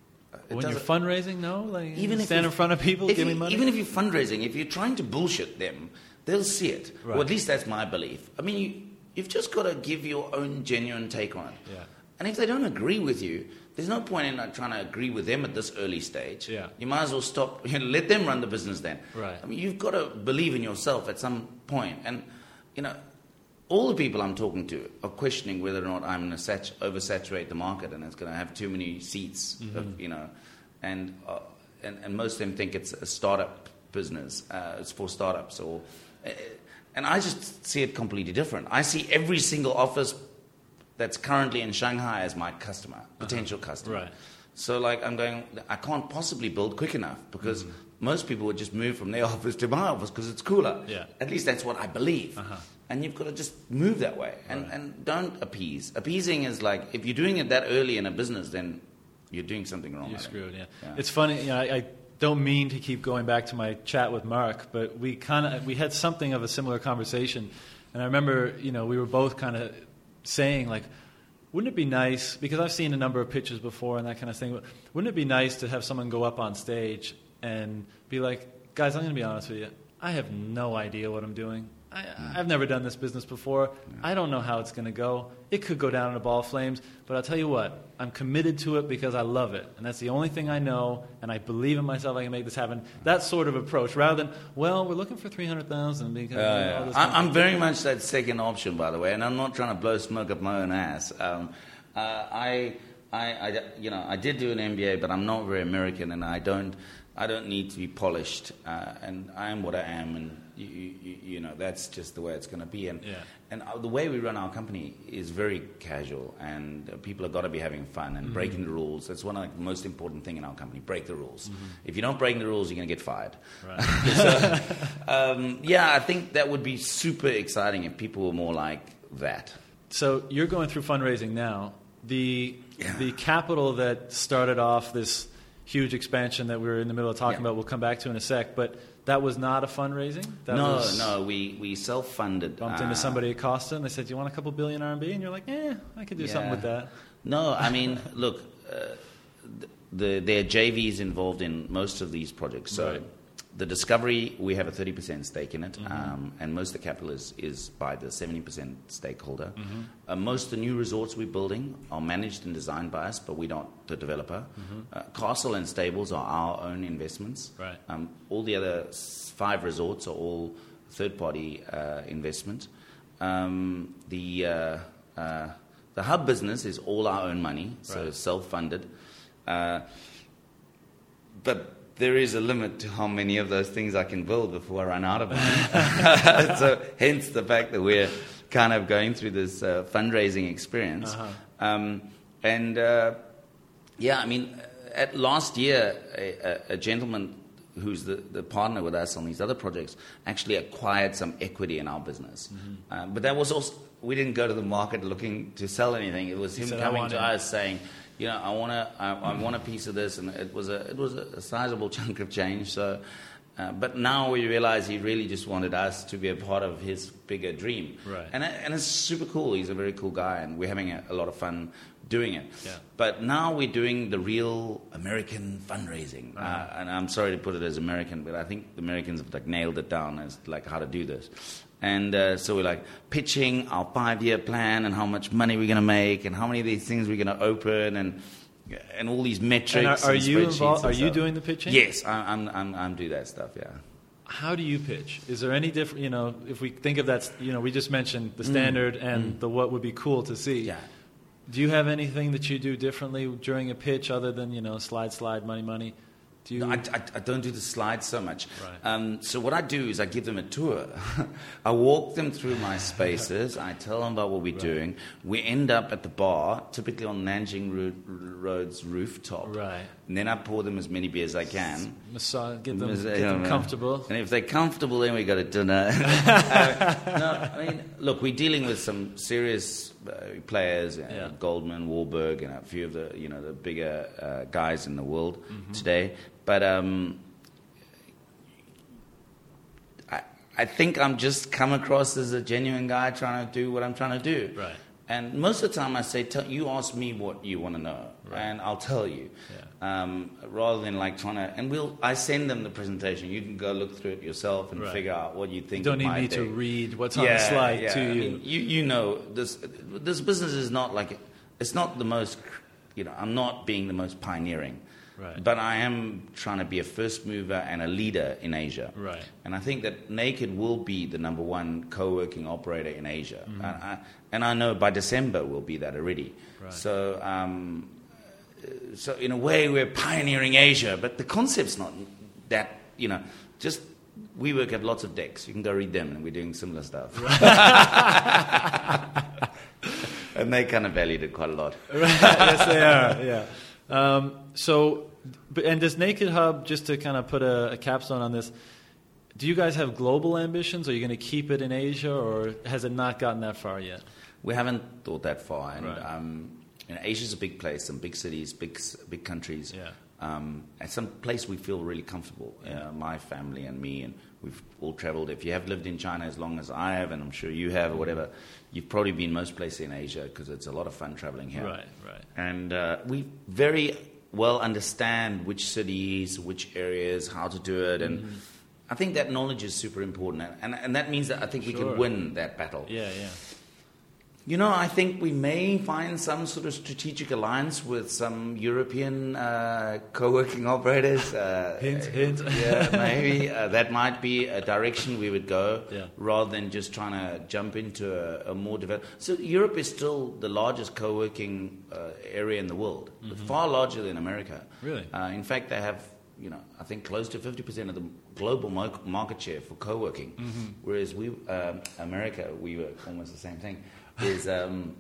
It when you're fundraising, no, like even if stand you- in front of people, give you- me money. Even if you're fundraising, if you're trying to bullshit them, they'll see it. Right. Or at least that's my belief. I mean, you, you've just got to give your own genuine take on it. Yeah. And if they don't agree with you, there's no point in like, trying to agree with them at this early stage. Yeah. You might as well stop. [laughs] You know, let them run the business then. Right. I mean, you've got to believe in yourself at some point. And you know, all the people I'm talking to are questioning whether or not I'm going to sat- oversaturate the market and it's going to have too many seats. Mm-hmm. Of, you know, and, uh, and and most of them think it's a startup business. Uh, it's for startups or. Uh, and I just see it completely different. I see every single office that's currently in Shanghai as my customer, potential customer. Uh-huh. Right. So, like, I'm going, I can't possibly build quick enough because Mm. most people would just move from their [laughs] office to my office because it's cooler. Yeah. At least that's what I believe. Uh-huh. And you've got to just move that way and, Right. and don't appease. Appeasing is like, if you're doing it that early in a business, then you're doing something wrong. You're screwed. Yeah. Yeah. It's funny. You know, I, I don't mean to keep going back to my chat with Mark, but we kind of we had something of a similar conversation, and I remember you know we were both kind of saying like. Wouldn't it be nice because I've seen a number of pitches before and that kind of thing? Wouldn't it be nice to have someone go up on stage and be like, "Guys, I'm going to be honest with you. I have no idea what I'm doing. I, Hmm. I've never done this business before. I don't know how it's going to go. It could go down in a ball of flames, but I'll tell you what, I'm committed to it because I love it. And that's the only thing I know, and I believe in myself I can make this happen. That sort of approach, rather than, well, we're looking for 300000 because. all Yeah, yeah. I, I'm very much that second option, by the way, and I'm not trying to blow smoke up my own ass. Um, uh, I, I, I, you know, I did do an MBA, but I'm not very American, and I don't, I don't need to be polished, uh, and I am what I am, and you, you, you know, that's just the way it's going to be. And Yeah. and uh, the way we run our company is very casual, and uh, people have got to be having fun and breaking the rules. That's one of the most important thing in our company: break the rules. If you don't break the rules, you're going to get fired. Right. [laughs] Um, yeah, I think that would be super exciting if people were more like that. So you're going through fundraising now. The Yeah. the capital that started off this huge expansion that we were in the middle of talking Yeah. about, we'll come back to in a sec. But that was not a fundraising. That no, was no, we, we self funded. Bumped into somebody at Costa and they said, "Do you want a couple billion RMB?" And you're like, "Eh, I could do something with that." No, I mean, [laughs] look, uh, the, there are JVs involved in most of these projects. So Right. The Discovery, we have a 30% stake in it, Mm-hmm. um, and most of the capital is, is by the 70% stakeholder. Mm-hmm. Uh, most of the new resorts we're building are managed and designed by us, but we're not the developer. Uh, Castle and Stables are our own investments. Mm-hmm. Right. Um, all the other five resorts are all third party uh, investment. Um, the, uh, uh, the hub business is all our own money, so Right. self funded. Uh, but there is a limit to how many of those things I can build before I run out of them. [laughs] so, hence the fact that we're kind of going through this uh, fundraising experience. Uh-huh. Um, and uh, yeah, I mean, at last year, a, a, a gentleman who's the, the partner with us on these other projects actually acquired some equity in our business. Mm-hmm. Uh, but that was also, we didn't go to the market looking to sell anything. It was him "I coming to us saying, you know, I want to, I, I want a piece of this, and it was a, it was a sizable [laughs] chunk of change. So, uh, but now we realize he really just wanted us to be a part of his bigger dream, Right. And and it's super cool. He's a very cool guy, and we're having a, a lot of fun doing it. Yeah. But now we're doing the real American fundraising, uh, and I'm sorry to put it as American, but I think the Americans have like nailed it down as like how to do this. And uh, so we're like pitching our five-year plan and how much money we're going to make and how many of these things we're going to open and and all these metrics. And are, are and you involved? Are you doing the pitching? Yes, I, I'm, I'm I'm do that stuff. Yeah. How do you pitch? Is there any different? You know, if we think of that, you know, we just mentioned the Mm. standard and the what would be cool to see. Yeah. Do you have anything that you do differently during a pitch other than you know slide, slide, money, money? Do you? No, I, I, I don't do the slides so much. Right. Um, so what I do is I give them a tour. [laughs] I walk them through my spaces. I tell them about what we're doing. We end up at the bar, typically on Nanjing Ro- Road's rooftop. Right. and then I pour them as many beers as I can. Massage, get them, Mas- get them know, comfortable. And if they're comfortable, then we go to dinner. Uh, [laughs] [laughs] no, I mean, look, we're dealing with some serious uh, players, uh, Yeah. Goldman, Warburg, and a few of the you know the bigger uh, guys in the world Mm-hmm. today. But um, I, I think I'm just come across as a genuine guy trying to do what I'm trying to do. Right. And most of the time, I say, tell, "You ask me what you want to know, Right. and I'll tell you." Yeah. Um, rather than like trying to, and we'll, I send them the presentation. You can go look through it yourself and Right. figure out what you You think. don't need me to read what's on the slide yeah. to I you. mean, you. You know, this this business is not like it's not the most. You know, I'm not being the most pioneering, Right. but I am trying to be a first mover and a leader in Asia. Right. And I think that Naked will be the number one co-working operator in Asia, and, I, and I know by December we'll be that already. Right. So, um, so in a way, we're pioneering Asia, but the concept's not that. You know, just we work at lots of decks. You can go read them, and we're doing similar stuff. [laughs] and they kind of valued it quite a lot. yes, they are. Yeah. Um, so, but, and does Naked Hub, just to kind of put a, a capstone on this, do you guys have global ambitions? Are you going to keep it in Asia, or has it not gotten that far yet? We haven't thought that far, and Right. um, you know, Asia's a big place, some big cities, big big countries. Yeah. Um, and some place we feel really comfortable. Uh, my family and me, and we've all travelled. If you have lived in China as long as I have, and I'm sure you have, or whatever, you've probably been most places in Asia because it's a lot of fun travelling here. Right, right. And uh, we very well understand which cities, which areas, how to do it, and. Mm-hmm. I think that knowledge is super important, and, and, and that means that I think we can win that battle. Yeah, yeah. You know, I think we may find some sort of strategic alliance with some European uh, co-working operators. Uh, Hint, hint. [laughs] Yeah, maybe uh, that might be a direction we would go, Yeah. rather than just trying to jump into a, a more developed. So Europe is still the largest co-working uh, area in the world, far larger than America. Mm-hmm. Really? Uh, in fact, they have, you know, I think close to 50% of the global market share for co-working, Mm-hmm. whereas we, um, America, we were almost the same thing. Is um,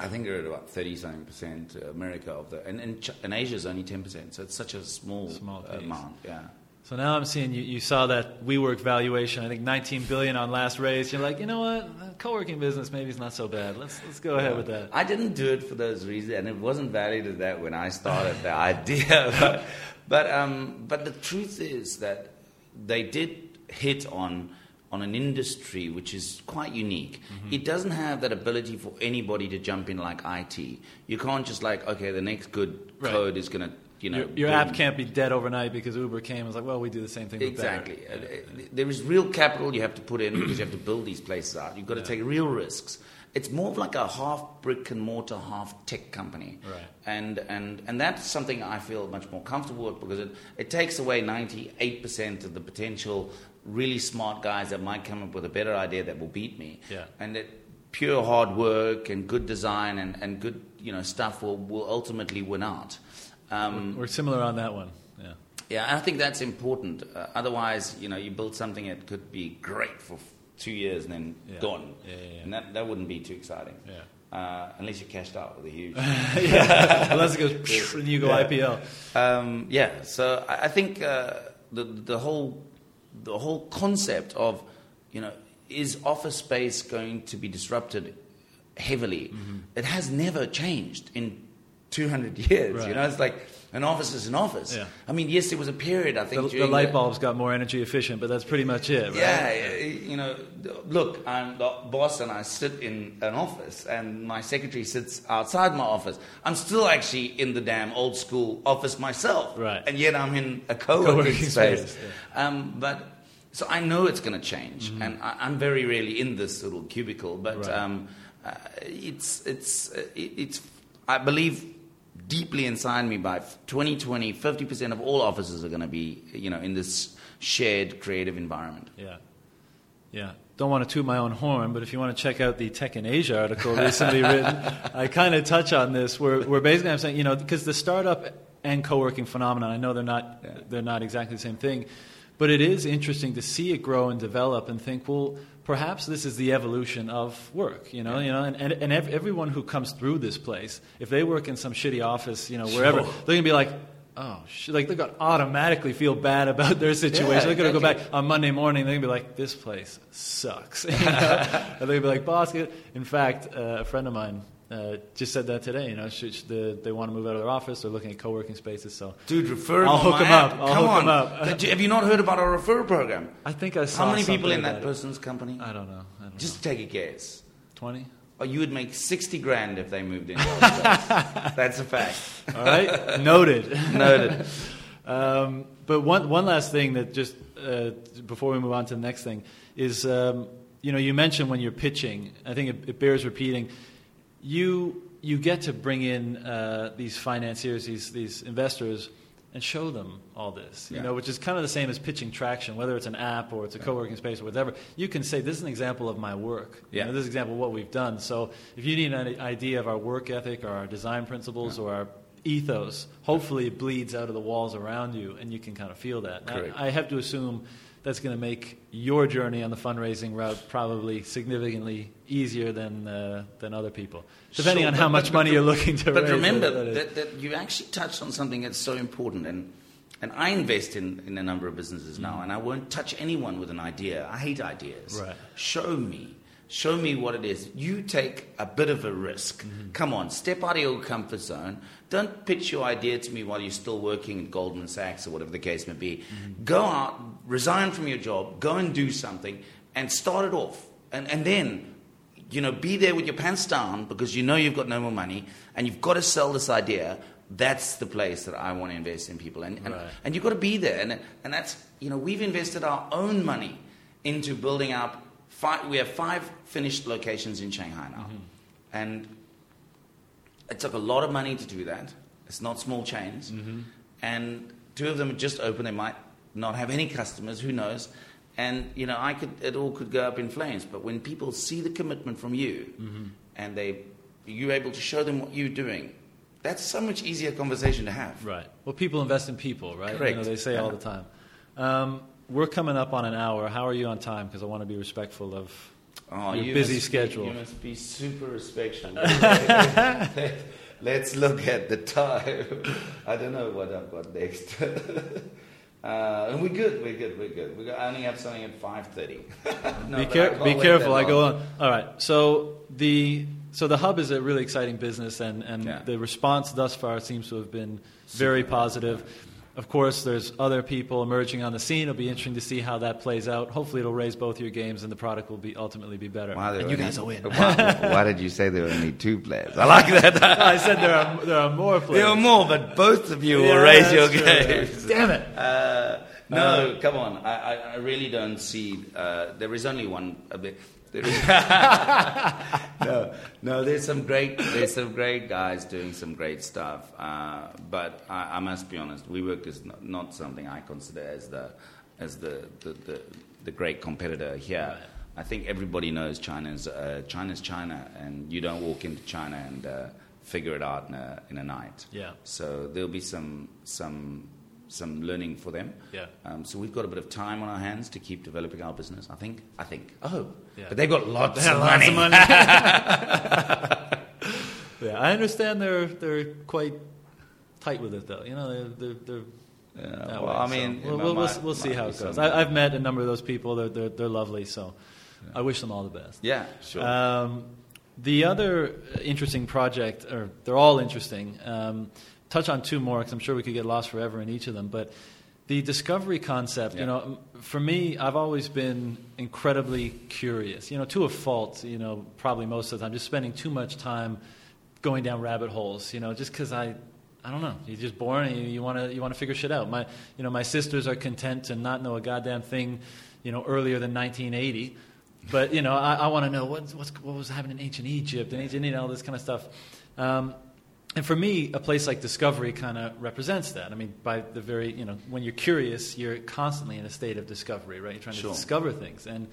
I think they're at about 30 something percent America of the, and, and, Ch- and Asia is only 10 percent, so it's such a small, Small amount. Yeah. So now I'm seeing you, you saw that WeWork valuation, I think 19 billion on last raise. You're like, you know what? Co-working business maybe is not so bad. Let's let's go ahead with that. I didn't do it for those reasons, and it wasn't valued as that when I started the idea. [laughs] But, but, um, but the truth is that they did hit on on an industry which is quite unique. Mm-hmm. It doesn't have that ability for anybody to jump in like IT. You can't just like, okay, the next good Right. code is going to, you know, Your, your app can't be dead overnight because Uber came and was like, well, we do the same thing. but. Exactly. Uh, There is real capital you have to put in because you have to build these places out. You've got to take real risks. It's more of like a half brick and mortar, half tech company. Right. And, and, and that's something I feel much more comfortable with because it, it takes away 98% of the potential really smart guys that might come up with a better idea that will beat me. Yeah. And that pure hard work and good design and, and good you know, stuff will, will ultimately win out. Um, We're similar on that one. Yeah. yeah, I think that's important. Uh, otherwise, you know, you build something that could be great for f- two years and then Yeah. gone, Yeah, yeah, and that, that wouldn't be too exciting. Yeah. Uh, unless you cashed out with a huge. [laughs] [laughs] yeah. Unless it goes [laughs] and you go. IPO. um, yeah, so I, I think uh, the the whole the whole concept of you know is office space going to be disrupted heavily? Mm-hmm. It has never changed in 200 years. Right. You know, it's like an office is an office. Yeah. I mean, yes, there was a period I think The, the light bulbs got more energy efficient, but that's pretty much it, right? Yeah, yeah, you know, look, I'm the boss and I sit in an office and my secretary sits outside my office. I'm still actually in the damn old school office myself. Right. And yet I'm in a co-working, Co-working space. space, um, but, so I know it's going to change. And I, I'm very rarely in this little cubicle, but Mm-hmm. Right. um, uh, it's, it's, uh, it, it's, I believe deeply inside me by 2020, 50% of all offices are going to be, you know, in this shared creative environment. Yeah. Yeah. Don't want to toot my own horn, but if you want to check out the Tech in Asia article recently [laughs] written, I kind of touch on this where, where basically I'm saying, you know, because the startup and co-working phenomenon, I know they're not, Yeah. they're not exactly the same thing, but it is interesting to see it grow and develop and think, well, perhaps this is the evolution of work, you know, you know, and, and, and ev- everyone who comes through this place, if they work in some shitty office, you know, wherever, Sure. they're going to be like, oh, sh-, like they're gonna automatically feel bad about their situation. Yeah, they're gonna go back on Monday morning. They're gonna be like, this place sucks. [laughs] [laughs] And they're gonna be like, boss. In fact, uh, a friend of mine. Uh, just said that today. You know, should, should the, they want to move out of their office. They're looking at co-working spaces. So Dude, refer I'll hook him up. I'll Come on. up. [laughs] Have you not heard about our referral program? I think I saw. How many people in that about it. person's company? I don't know. I don't Just take a guess. twenty. Oh, you would make 60 grand if they moved in. [laughs] That's a fact. All right, [laughs] noted. Noted. Um, but one one last thing that just uh, before we move on to the next thing is um, you know you mentioned when you're pitching. I think it, it bears repeating. You you get to bring in uh, these financiers, these these investors, and show them all this. You Yeah. know, which is kind of the same as pitching traction, whether it's an app or it's a co-working space or whatever. You can say this is an example of my work. You Yeah. know, this is an example of what we've done. So if you need an idea of our work ethic or our design principles or our ethos, hopefully it bleeds out of the walls around you and you can kind of feel that. I have to assume that's going to make your journey on the fundraising route probably significantly easier than uh, than other people, depending Sure, on how but- much but money re- you're looking to raise. But remember That that, that you actually touched on something that's so important. And, and I invest in, in a number of businesses now, mm. and I won't touch anyone with an idea. I hate ideas. Right. Show me. Show me what it is. You take a bit of a risk. Mm-hmm. Come on, step out of your comfort zone. Don't pitch your idea to me while you're still working at Goldman Sachs or whatever the case may be. Mm-hmm. Go out, resign from your job, go and do something, and start it off. And, and then you know, be there with your pants down because you know you've got no more money and you've got to sell this idea. That's the place that I want to invest in people. And, and, Right. and you've got to be there. And, and that's, you know, we've invested our own money into building up. Five, we have five finished locations in Shanghai now. Mm-hmm. And it took a lot of money to do that. It's not small chains. Mm-hmm. And two of them are just open. They might not have any customers. Who knows? And you know, I could it all could go up in flames. But when people see the commitment from you, and they you're able to show them what you're doing, that's so much easier conversation to have. Right. Well, people invest in people, right? You Correct. know, they say all the time. Um, we're coming up on an hour. How are you on time? Because I want to be respectful of Oh, your you busy be- schedule. you must be super respectful. [laughs] Let's look at the time. [laughs] I don't know what I've got next. [laughs] uh, and we're good. We're good. We're good. We I only have something at five thirty. [laughs] be, care- be careful. I go on. All right. So the so the hub is a really exciting business, and and Yeah. the response thus far seems to have been very positive. Of course, there's other people emerging on the scene. It'll be interesting to see how that plays out. Hopefully, it'll raise both your games, and the product will be ultimately be better. Why and you guys will win. Why, why did you say there were only two players? I like that. [laughs] I said there are there are more players. there are more, but both of you will raise your true. games. Damn it! Uh, no, come on. I, I, I really don't see. Uh, there is only one. There is, [laughs] no, no. There's some great. There's some great guys doing some great stuff. Uh, but I, I must be honest. WeWork is not, not something I consider as the as the the, the, the great competitor here. I think everybody knows China's uh, China's China, and you don't walk into China and uh, figure it out in a, in a night. Yeah. So there'll be some some some learning for them. Yeah. Um, so we've got a bit of time on our hands to keep developing our business. I think. I think. Oh. Yeah. But they've got lots, of, lots money. of money. [laughs] yeah, I understand they're they're quite tight with it though. You know, they're they're. they're Yeah, that well, way, I mean, we'll, we'll, we'll, we'll see how it goes. I, I've met a number of those people. They're they're, they're lovely. So I wish them all the best. Yeah. Sure. Um, the other interesting project, or they're all interesting. Um, touch on two more because I'm sure we could get lost forever in each of them. But the discovery concept, you know, for me, I've always been incredibly curious. You know, to a fault. You know, probably most of the time, just spending too much time going down rabbit holes. You know, just because I. I don't know. You're just born and you want to you want to figure shit out. My you know my sisters are content to not know a goddamn thing, you know, earlier than 1980. But you know, I, I want to know what's, what's, what was happening in ancient Egypt and ancient all this kind of stuff. Um, and for me, a place like Discovery kind of represents that. I mean, by the very you know, when you're curious, you're constantly in a state of discovery, right? You're trying Sure. to discover things. And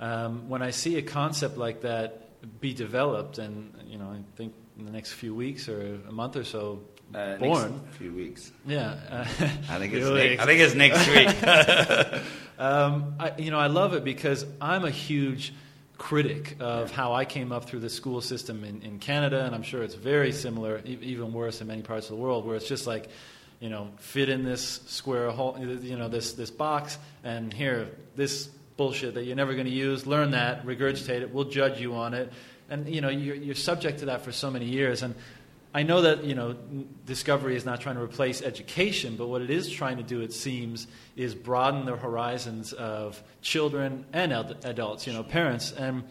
um, when I see a concept like that be developed, and you know, I think in the next few weeks or a month or so, Uh, born. Next few weeks. Yeah, uh, [laughs] I think it's. I think it's next week. [laughs] [laughs] Um, I, you know, I love it because I'm a huge critic of how I came up through the school system in, in Canada, and I'm sure it's very similar, e- even worse in many parts of the world, where it's just like, you know, fit in this square hole, you know, this this box, and here this bullshit that you're never going to use. Learn that, regurgitate it. We'll judge you on it, and you know, you're, you're subject to that for so many years. And I know that you know, discovery is not trying to replace education, but what it is trying to do, it seems, is broaden the horizons of children and adults. You know, parents and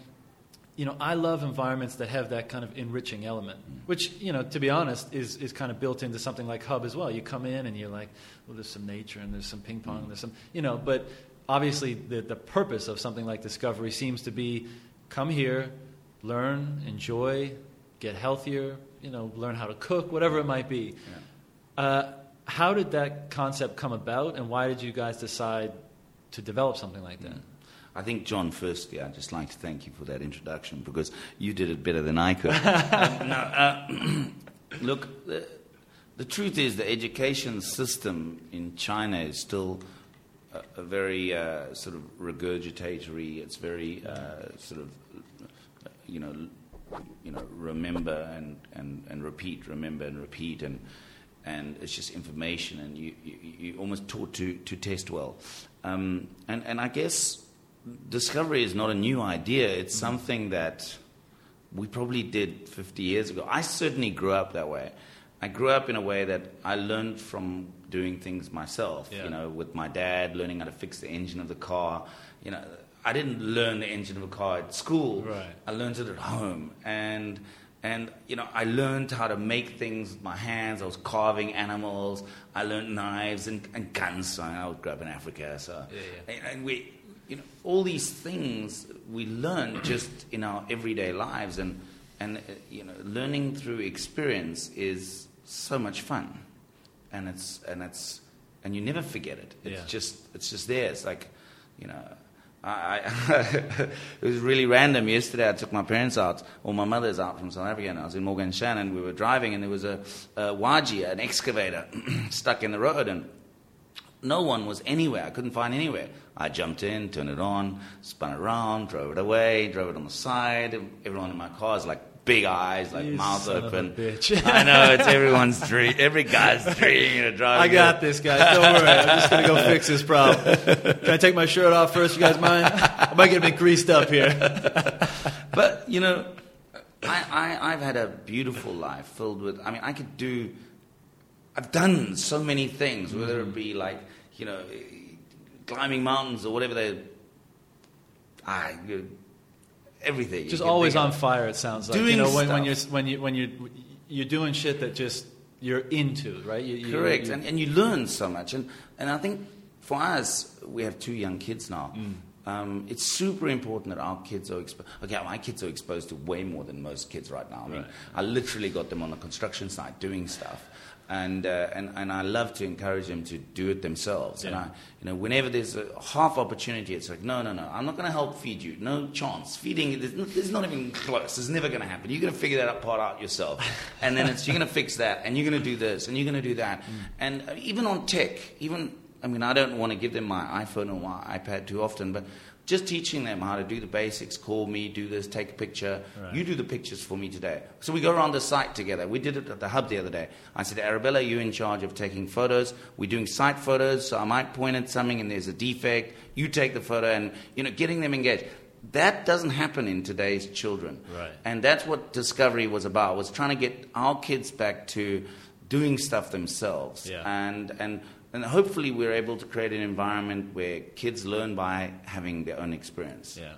you know, I love environments that have that kind of enriching element, which, you know, to be honest, is, is kind of built into something like Hub as well. You come in and you're like, well, there's some nature and there's some ping pong, and there's some, you know, but obviously the, the purpose of something like Discovery seems to be come here, learn, enjoy, get healthier, you know, learn how to cook, whatever it might be. Yeah. Uh, how did that concept come about, and why did you guys decide to develop something like that? I think, John, firstly, I'd just like to thank you for that introduction because you did it better than I could. [laughs] um, no, uh, [clears throat] look, the, the, truth is the education system in China is still a, a very uh, sort of regurgitatory, it's very uh, sort of, you know, you know, remember and, and, and repeat, remember and repeat, and and it's just information, and you, you, you almost taught to, to test well. Um, and, and I guess discovery is not a new idea. It's mm-hmm. something that we probably did 50 years ago. I certainly grew up that way. I grew up in a way that I learned from doing things myself. Yeah. You know, with my dad, learning how to fix the engine of the car. You know, I didn't learn the engine of a car at school. Right. I learned it at home, and and you know, I learned how to make things with my hands. I was carving animals. I learned knives and, and guns. So I grew up in Africa, so yeah, yeah. And, and we you know, all these things we learn just in our everyday lives, and and uh, you know, learning through experience is so much fun, and it's and it's and you never forget it. It's yeah. just it's just there. It's like, you know. I, [laughs] it was really random. Yesterday, I took my parents out, or my mother's out from South Africa, and I was in Moganshan. We were driving, and there was a, a Wajia, an excavator, [clears throat] stuck in the road, and no one was anywhere. I couldn't find anywhere. I jumped in, turned it on, spun around, drove it away, drove it on the side. Everyone in my car is like big eyes, like you mouth open. bitch. [laughs] I know it's everyone's dream. Every guy's [laughs] dream to drive. I got this, guys. Don't worry. I'm just gonna go fix this problem. [laughs] Can I take my shirt off first? You guys mind? I might get a bit greased up here. but you know, I, I I've had a beautiful life filled with. I mean, I could do I've done so many things, whether it mm-hmm. be like, you know, climbing mountains or whatever they. I, everything. Just always on fire. It sounds like doing you know when, when, you're when you when you you're doing shit that just you're into, right? You, you, Correct, you, and, and you learn so much, and and I think for us, we have two young kids now. Mm. Um, it's super important that our kids are exposed. Okay, my kids are exposed to way more than most kids right now. I mean, right. I literally got them on the construction site doing stuff and, uh, and, and I love to encourage them to do it themselves. Yeah. And I, you know, whenever there's a half opportunity, it's like, no, no, no, I'm not going to help feed you. No chance. Feeding, there's not even close. It's never going to happen. You're going to figure that part out yourself. [laughs] and then it's, you're going to fix that, and you're going to do this, and you're going to do that. Mm. And uh, even on tech, even, I mean, I don't want to give them my iPhone or my iPad too often, but just teaching them how to do the basics call me do this take a picture. Right. you do the pictures for me today. So we go around the site together. We did it at the hub the other day. I said arabella you're in charge of taking photos. We're doing site photos so i might point at something and there's a defect. You take the photo and you know getting them engaged. That doesn't happen in today's children. Right. and that's what discovery was about was trying to get our kids back to doing stuff themselves. Yeah. and and and hopefully we're able to create an environment where kids learn by having their own experience. Yeah.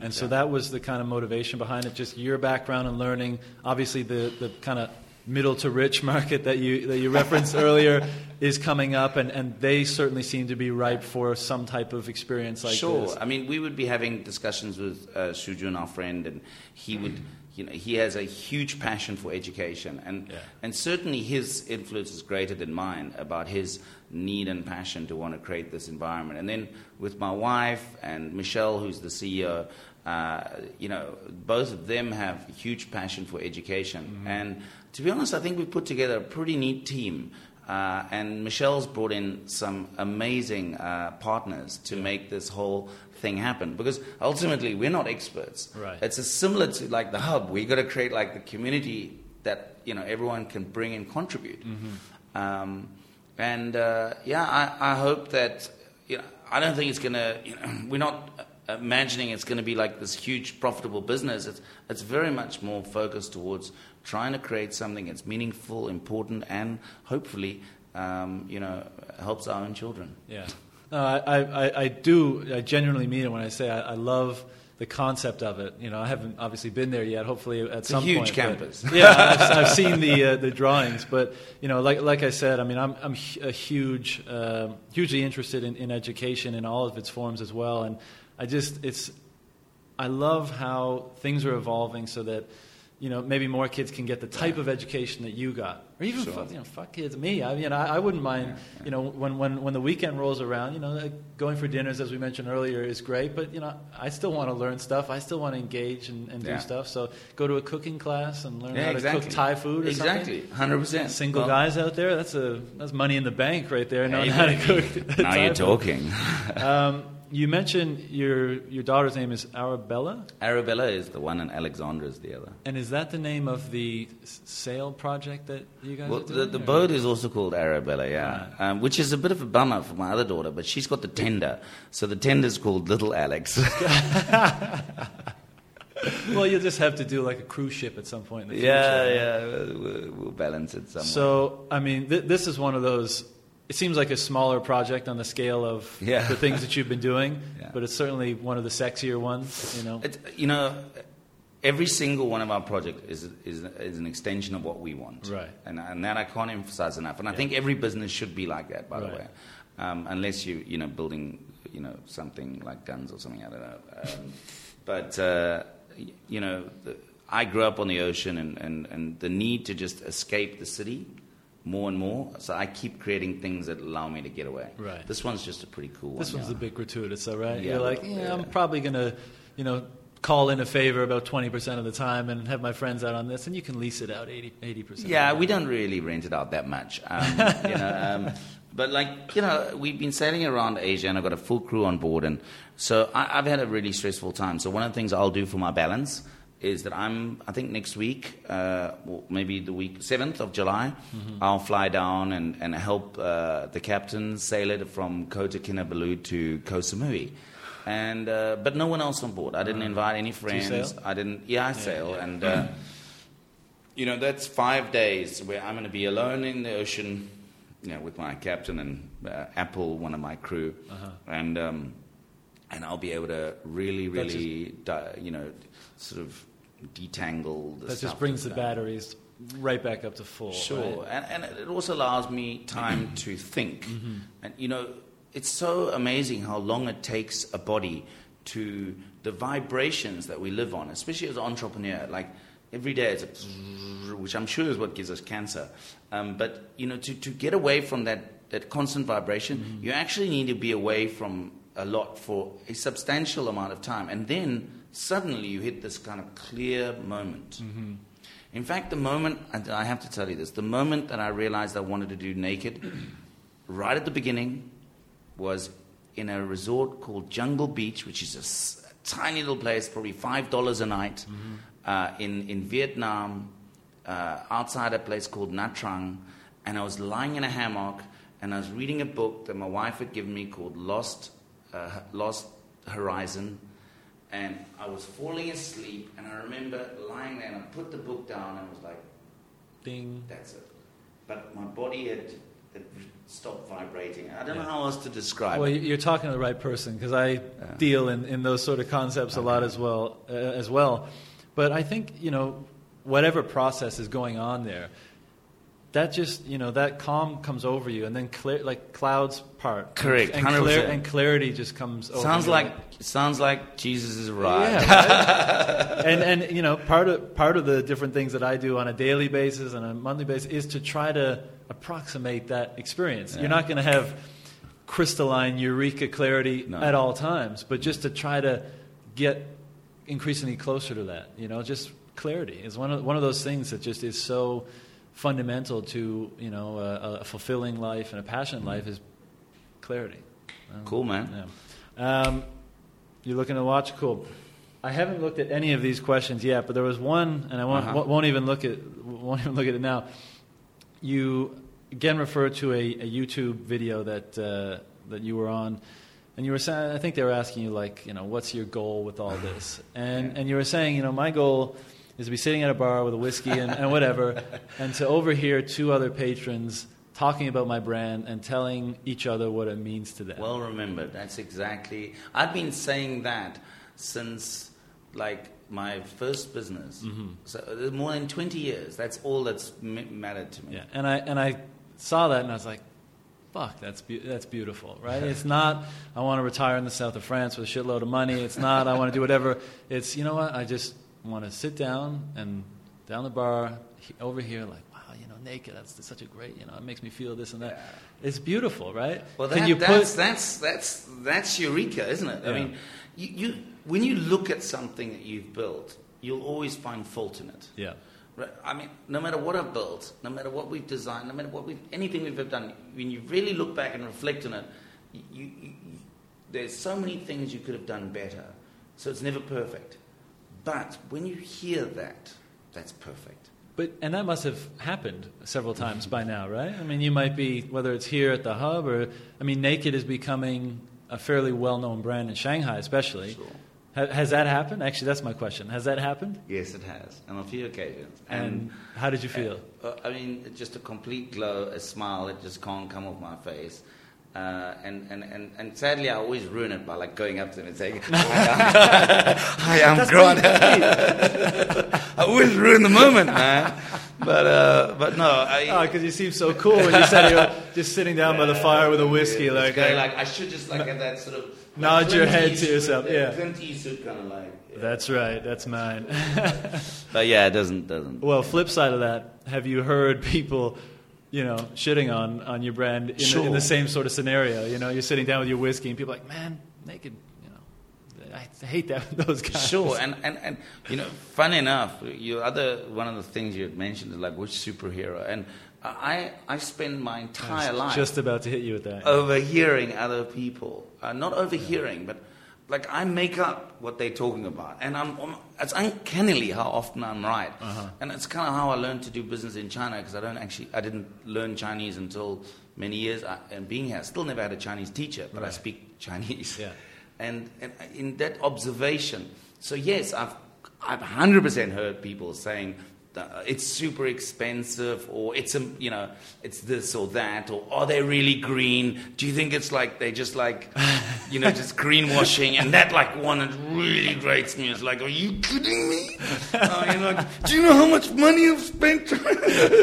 and so that was the kind of motivation behind it, just your background and learning. Obviously, the, the kind of middle to rich market that you, that you referenced [laughs] earlier is coming up, and, and they certainly seem to be ripe for some type of experience like sure. this. Sure. I mean, we would be having discussions with uh, Shujun, our friend, and he would you know, he has a huge passion for education, and yeah. and certainly his influence is greater than mine about his need and passion to want to create this environment. And then with my wife and Michelle, who's the CEO, uh, you know, both of them have huge passion for education. Mm-hmm. And to be honest, I think we've put together a pretty neat team. Uh, and Michelle's brought in some amazing uh, partners to yeah. make this whole thing happen because ultimately we're not experts. Right. It's a similar to like the hub. We got to create like the community that you know everyone can bring and contribute. Mm-hmm. Um, and uh, yeah, I, I hope that you know. I don't think it's going to. You know, we're not imagining it's going to be like this huge profitable business. It's it's very much more focused towards trying to create something that's meaningful, important, and hopefully, um, you know, helps our own children. Yeah. No, I, I, I do. I genuinely mean it when I say I, I love the concept of it. You know, I haven't obviously been there yet. Hopefully, at it's some a huge point, campus. Yeah, I've, I've, seen the uh, the drawings, but you know, like like I said, I mean, I'm I'm a huge, uh, hugely interested in, in education in all of its forms as well, and I just it's I love how things are evolving so that you know, maybe more kids can get the type of education that you got, or even Sure. fuck, you know, fuck kids, me. I mean, I, I wouldn't mind, Yeah, yeah. you know, when, when when the weekend rolls around, you know, like going for dinners as we mentioned earlier is great, but you know, I still want to learn stuff. I still want to engage and, and do stuff. So go to a cooking class and learn Yeah, how to cook Thai food or exactly, something. hundred percent. Single Well, guys out there, that's a that's money in the bank right there, knowing how to cook. [laughs] Now Thai you're talking. Um, you mentioned your your daughter's name is Arabella. Arabella is the one, and Alexandra is the other. And is that the name of the sail project that you guys Well, the, doing? the or- boat is also called Arabella, yeah, um, which is a bit of a bummer for my other daughter, but she's got the tender, so the tender is called Little Alex. [laughs] Well, you'll just have to do like a cruise ship at some point in the future. yeah, yeah, we'll, we'll- we'll balance it somewhere. So, I mean, th- this is one of those. It seems like a smaller project on the scale of Yeah. the things that you've been doing, [laughs] Yeah. but it's certainly one of the sexier ones. You know, you know, every single one of our projects is, is, is an extension of what we want. Right. And, and that I can't emphasize enough. And I think every business should be like that, by the way. Um, unless you, you know, building, you know, something like guns or something, I don't know. Um, but, uh, you know, the, I grew up on the ocean and, and, and the need to just escape the city more and more. So I keep creating things that allow me to get away. Right. This one's just a pretty cool one. this one's yeah. a bit gratuitous, though, right? Yeah, You're like, little, yeah, I'm probably gonna, you know, call in a favor about twenty percent of the time and have my friends out on this, and you can lease it out 80 percent. Yeah, we don't really rent it out that much. [laughs] Um, you know, um, but like you know, we've been sailing around Asia, and I've got a full crew on board, and so I, I've had a really stressful time. So one of the things I'll do for my balance is that I'm, I think next week, uh, maybe the week seventh of July, I'll fly down and and help uh, the captain sail it from Kota Kinabalu to Koh Samui. And uh, but no one else on board. I didn't invite any friends. I didn't. Yeah, I sail, and uh, you know, that's five days where I'm going to be alone in the ocean, you know, with my captain and uh, Apple, one of my crew, Uh-huh. and um, and I'll be able to really, really, di- you know, sort of detangle the That just brings the batteries right back up to full. Sure, right? and, and it also allows me time [clears throat] to think. Mm-hmm. And you know, it's so amazing how long it takes a body to the vibrations that we live on, especially as an entrepreneur. Like every day, it's a [laughs] which I'm sure is what gives us cancer. Um, but you know, to, to get away from that that constant vibration, Mm-hmm. you actually need to be away from a lot for a substantial amount of time, and then suddenly you hit this kind of clear moment. Mm-hmm. In fact, the moment, and I have to tell you this, the moment that I realized I wanted to do naked, [clears throat] right at the beginning, was in a resort called Jungle Beach, which is a s- tiny little place, probably $5 a night, uh, in, in Vietnam, uh, outside a place called Nha Trang. And I was lying in a hammock, and I was reading a book that my wife had given me called Lost, uh, Lost Horizon and I was falling asleep, and I remember lying there, and I put the book down, and I was like, Ding. "That's it." But my body had, had stopped vibrating. I don't know how else to describe Well, it. you're talking to the right person because I deal in, in those sort of concepts a lot as well. Uh, as well, but I think you know whatever process is going on there, that just you know that calm comes over you, and then clear like clouds part. Correct, and, and, 100%. and clarity just comes. over Sounds you. like sounds like Jesus is arrived. Yeah, right? [laughs] and and you know part of part of the different things that I do on a daily basis and a monthly basis is to try to approximate that experience. You're not going to have crystalline eureka clarity No. at all times, but just to try to get increasingly closer to that. You know, just clarity is one of one of those things that just is so fundamental to you know a, a fulfilling life and a passionate life is clarity. Um, Cool, man. yeah. Um, you're looking to watch? Cool. I haven't looked at any of these questions yet, but there was one, and I won't, Uh-huh. won't even look at won't even look at it now. You again refer to a, a YouTube video that uh, that you were on, and you were saying, I think they were asking you like, you know, what's your goal with all this? And and you were saying, you know, my goal is to be sitting at a bar with a whiskey and, and whatever, and to overhear two other patrons talking about my brand and telling each other what it means to them. Well remembered. That's exactly. I've been saying that since like my first business. Mm-hmm. So uh, more than twenty years. That's all that's m- mattered to me. Yeah, and I and I saw that and I was like, "Fuck, that's be- that's beautiful, right?" It's [laughs] not I want to retire in the south of France with a shitload of money. It's not I want to do whatever. It's you know what? I just want to sit down and down the bar he- over here, like, wow, you know, naked. That's such a great, you know, it makes me feel this and that. It's beautiful, right? Well, Can that, you that's, put? that's that's that's eureka, isn't it? I mean, you, you when you look at something that you've built, you'll always find fault in it. Yeah, Right? I mean, no matter what I've built, no matter what we've designed, no matter what we've, anything we've ever done, when you really look back and reflect on it, you, you, you, there's so many things you could have done better. So it's never perfect. But when you hear that, that's perfect. but and that must have happened several times by now, right? I mean, you might be whether it's here at the hub or I mean, Naked is becoming a fairly well-known brand in Shanghai, especially. Sure. Ha- has that happened? Actually, that's my question. Has that happened? Yes, it has, on a few occasions. And how did you feel? Uh, I mean, just a complete glow, a smile that just can't come off my face. Uh, and, and, and, and sadly, I always ruin it by like going up to them and saying, "Hi, [laughs] I'm, Hi, I'm Grant." [laughs] [laughs] I always ruin the moment, man. But uh, but no, I. Oh, because you seem so cool when you said you were just sitting down by the fire with a whiskey, It's like, kinda like I should just like have that sort of Nod your Clint head to Eastwood- yourself, yeah. Clint Eastwood kind of like. yeah. That's right, that's mine. But yeah, it doesn't doesn't. well, flip side of that, have you heard people, you know, shitting on, on your brand in, the, in the same sort of scenario? You know, you're sitting down with your whiskey and people are like, man, naked, you know, I hate that [laughs] those guys. Sure, and, and, and you know, funny enough, you other one of the things you had mentioned is like which superhero, and I I spend my entire life just about to hit you with that. overhearing other people, uh, not overhearing, but like I make up what they're talking about, and I'm it's uncannily how often I'm right, Uh-huh. and it's kind of how I learned to do business in China because I don't actually I didn't learn Chinese until many years, I, and being here, I still never had a Chinese teacher, but I speak Chinese. Yeah. [laughs] And, and in that observation, so yes, I've, I've 100% heard people saying uh, it's super expensive or it's, a, you know, it's this or that or are they really green? Do you think it's like they just like, [laughs] you know, just greenwashing? And that like one that really grates me. It's like, are you kidding me? [laughs] Uh, you know, do you know how much money you've spent? [laughs]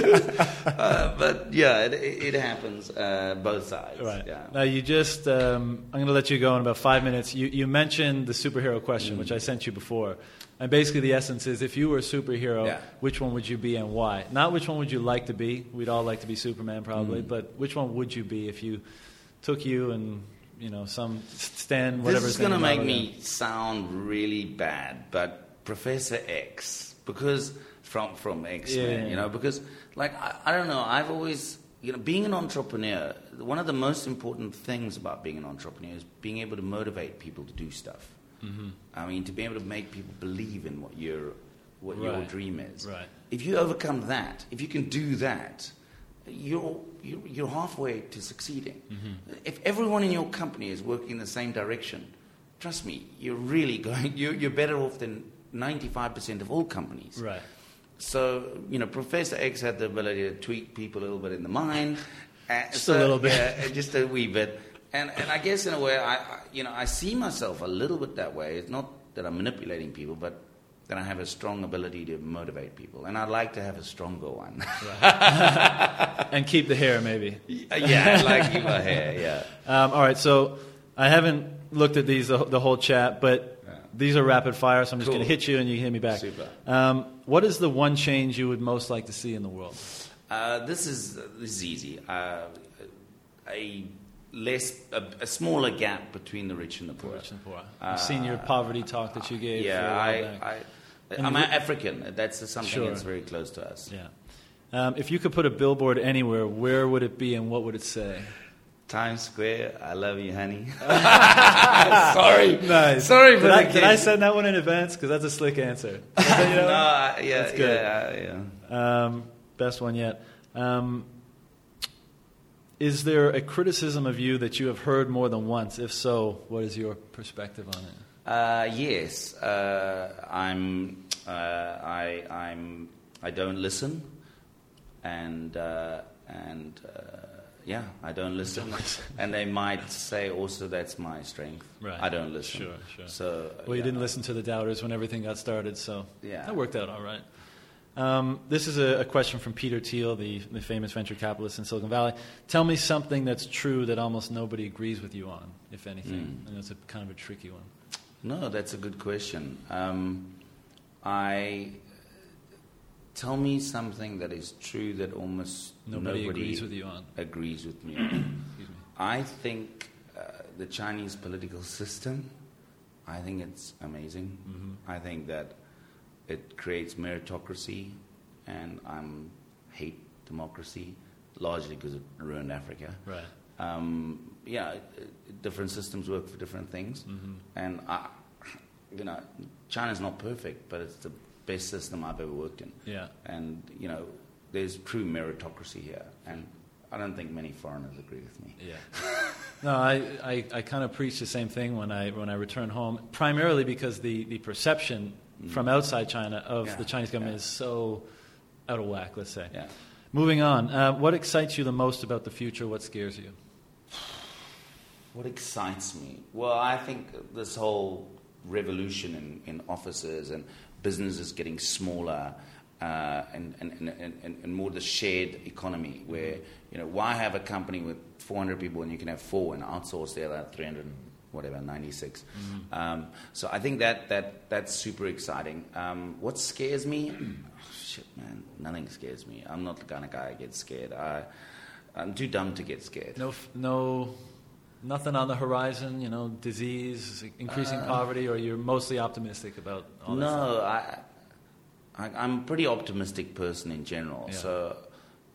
uh, but yeah, it, it happens uh, both sides. Right. Yeah. Now you just, um, I'm going to let you go in about five minutes. You, you mentioned the superhero Mm. question, which I sent you before. And basically the essence is if you were a superhero, Yeah. which one would you be and why? Not which one would you like to be. We'd all like to be Superman probably, Mm. but which one would you be if you took you and, you know, some Stan, whatever This is going to make me sound really bad, but Professor X, because from from X Men, yeah, you know, because like I, I don't know, I've always you know, being an entrepreneur, one of the most important things about being an entrepreneur is being able to motivate people to do stuff. Mm-hmm. I mean, to be able to make people believe in what your what your dream is. Right. If you overcome that, if you can do that, you're you're, you're halfway to succeeding. Mm-hmm. If everyone in your company is working in the same direction, trust me, you're really [laughs] going. You're, you're better off than ninety-five percent of all companies. Right. So, you know, Professor X had the ability to tweak people a little bit in the mind. [laughs] Uh, Just so- a little bit. Just a wee bit. And, and I guess in a way, I, I, you know, I see myself a little bit that way. It's not that I'm manipulating people, but that I have a strong ability to motivate people. And I'd like to have a stronger one. And keep the hair maybe. [laughs] yeah, I'd like keep my hair, yeah. Um, all right, so I haven't looked at these the, the whole chat, but Yeah. these are rapid fire, so I'm just Cool. going to hit you and you hit me back. Super. Um, what is the one change you would most like to see in the world? Uh, this is this is easy. Uh, a less, a, a smaller gap between the rich and the poor. Rich and poor. I've seen your poverty talk that you gave. Yeah, I, I, I'm we- African. That's something Sure. that's very close to us. yeah. Um, if you could put a billboard anywhere, where would it be and what would it say? Times Square, I love you, honey. [laughs] [laughs] Sorry. Nice. Sorry for did, the I, did I send that one in advance? Because that's a slick answer. [laughs] I send no, yeah, That's good. yeah, yeah. Um, best one yet. Um, Is there a criticism of you that you have heard more than once? If so, what is your perspective on it? Uh, yes, uh, I'm. Uh, I, I'm. I don't listen, and uh, and uh, yeah, I don't listen. and they might say also that's my strength. Right. I don't listen. Sure, sure. So Well, you yeah. didn't listen to the doubters when everything got started, so Yeah. that worked out all right. Um, this is a, a question from Peter Thiel, the, the famous venture capitalist in Silicon Valley. Tell me something that's true that almost nobody agrees with you on, if anything. Mm. And it's a kind of a tricky one. No, that's a good question. Um, I tell me something that is true that almost Nobody, agrees with you on. agrees with me. Excuse me. I think uh, the Chinese political [laughs] system. I think it's amazing. Mhm. I think that it creates meritocracy, and I hate democracy largely because it ruined Africa. Right. Um, yeah, different systems work for different things, Mhm. and I, you know, China's not perfect, but it's the best system I've ever worked in. Yeah. And you know, there's true meritocracy here, and I don't think many foreigners agree with me. Yeah. No, I, I, I kind of preach the same thing when I, when I return home, primarily because the, the perception from outside China of Mm. Yeah, the Chinese government yeah. is so out of whack, let's say. Yeah. Moving on, uh, what excites you the most about the future? What scares you? [sighs] What excites me? Well, I think this whole revolution in, in offices and businesses getting smaller uh, and, and, and, and, and more the shared economy where, you know, why have a company with 400 people and you can have four and outsource the other 300 whatever 96 um, so i think that, that that's super exciting um, what scares me shit man nothing scares me i'm not the kind of guy that gets scared I, i'm too dumb to get scared No, no, nothing on the horizon. You know, disease, increasing poverty, or you're mostly optimistic about all that? Uh, No, I, I, I'm a pretty optimistic person in general. Yeah. So,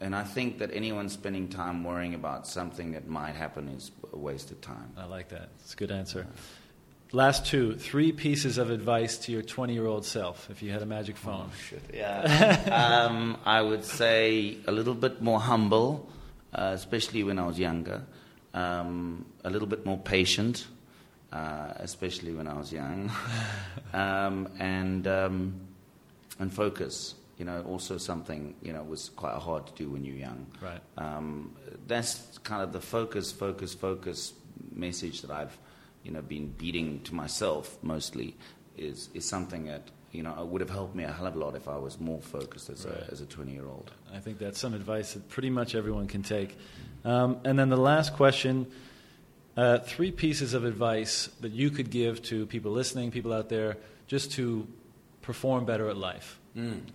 and I think that anyone spending time worrying about something that might happen is a waste of time. I like that. It's a good answer. Last two, three pieces of advice to your 20 year old self if you had a magic phone. Shit. Yeah. [laughs] um, I would say a little bit more humble, uh, especially when I was younger. Um, a little bit more patient, uh, especially when I was young, [laughs] um, and um, and focus. You know, also something you know was quite hard to do when you're young. Right. Um, that's kind of the focus, focus, focus message that I've, you know, been beating to myself mostly is is something that you know would have helped me a hell of a lot if I was more focused as Right. a as a 20 year old. I think that's some advice that pretty much everyone can take. Um, and then the last question uh, three pieces of advice that you could give to people listening, people out there, just to perform better at life.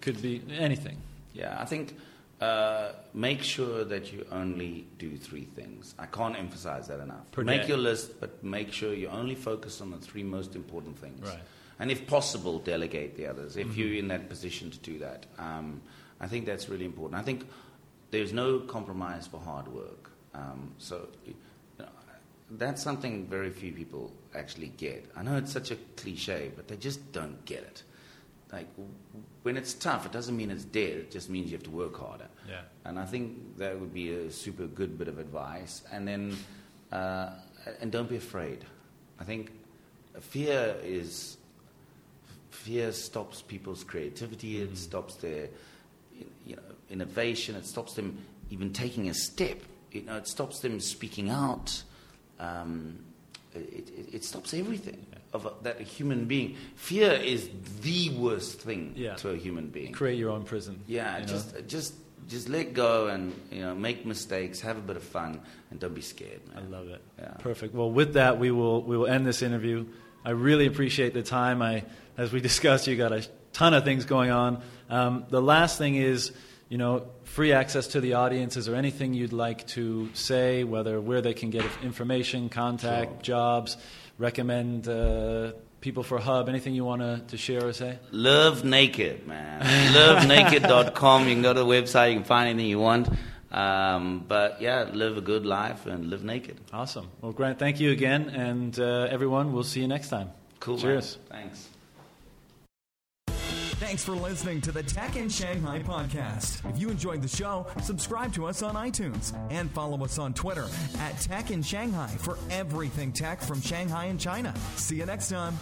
Could be anything. Yeah, I think uh, make sure that you only do three things. I can't emphasize that enough. Per make day. your list, but make sure you only focus on the three most important things. Right. And if possible, delegate the others. If you're in that position to do that, um, I think that's really important. I think there's no compromise for hard work. Um, so you know, that's something very few people actually get. I know it's such a cliche, but they just don't get it. Like when it's tough, it doesn't mean it's dead. It just means you have to work harder. Yeah. And I think that would be a super good bit of advice. And then, uh, and don't be afraid. I think fear is fear stops people's creativity. It stops their you know innovation. It stops them even taking a step. You know, it stops them speaking out. Um, it, it, it stops everything of a, that a human being. Fear is the worst thing Yeah. to a human being. Create your own prison. Yeah, you know? just just just let go and you know make mistakes, have a bit of fun, and don't be scared. I love it. Yeah. Perfect. Well, with that, we will we will end this interview. I really appreciate the time. I, as we [laughs] discussed, you got a ton of things going on. Um, the last thing is, you know, free access to the audience. Is there anything you'd like to say? Whether where they can get information, contact, Sure. jobs, recommend uh, people for Hub. Anything you want to, share or say? Love Naked, man. [laughs] LoveNaked.com. You can go to the website. You can find anything you want. Um, but yeah, live a good life and live naked. Awesome. Well, Grant, thank you again, and uh, everyone, we'll see you next time. Cool. man. Cheers. Thanks. Thanks for listening to the Tech in Shanghai podcast. If you enjoyed the show, subscribe to us on iTunes and follow us on Twitter at Tech in Shanghai for everything tech from Shanghai and China. See you next time.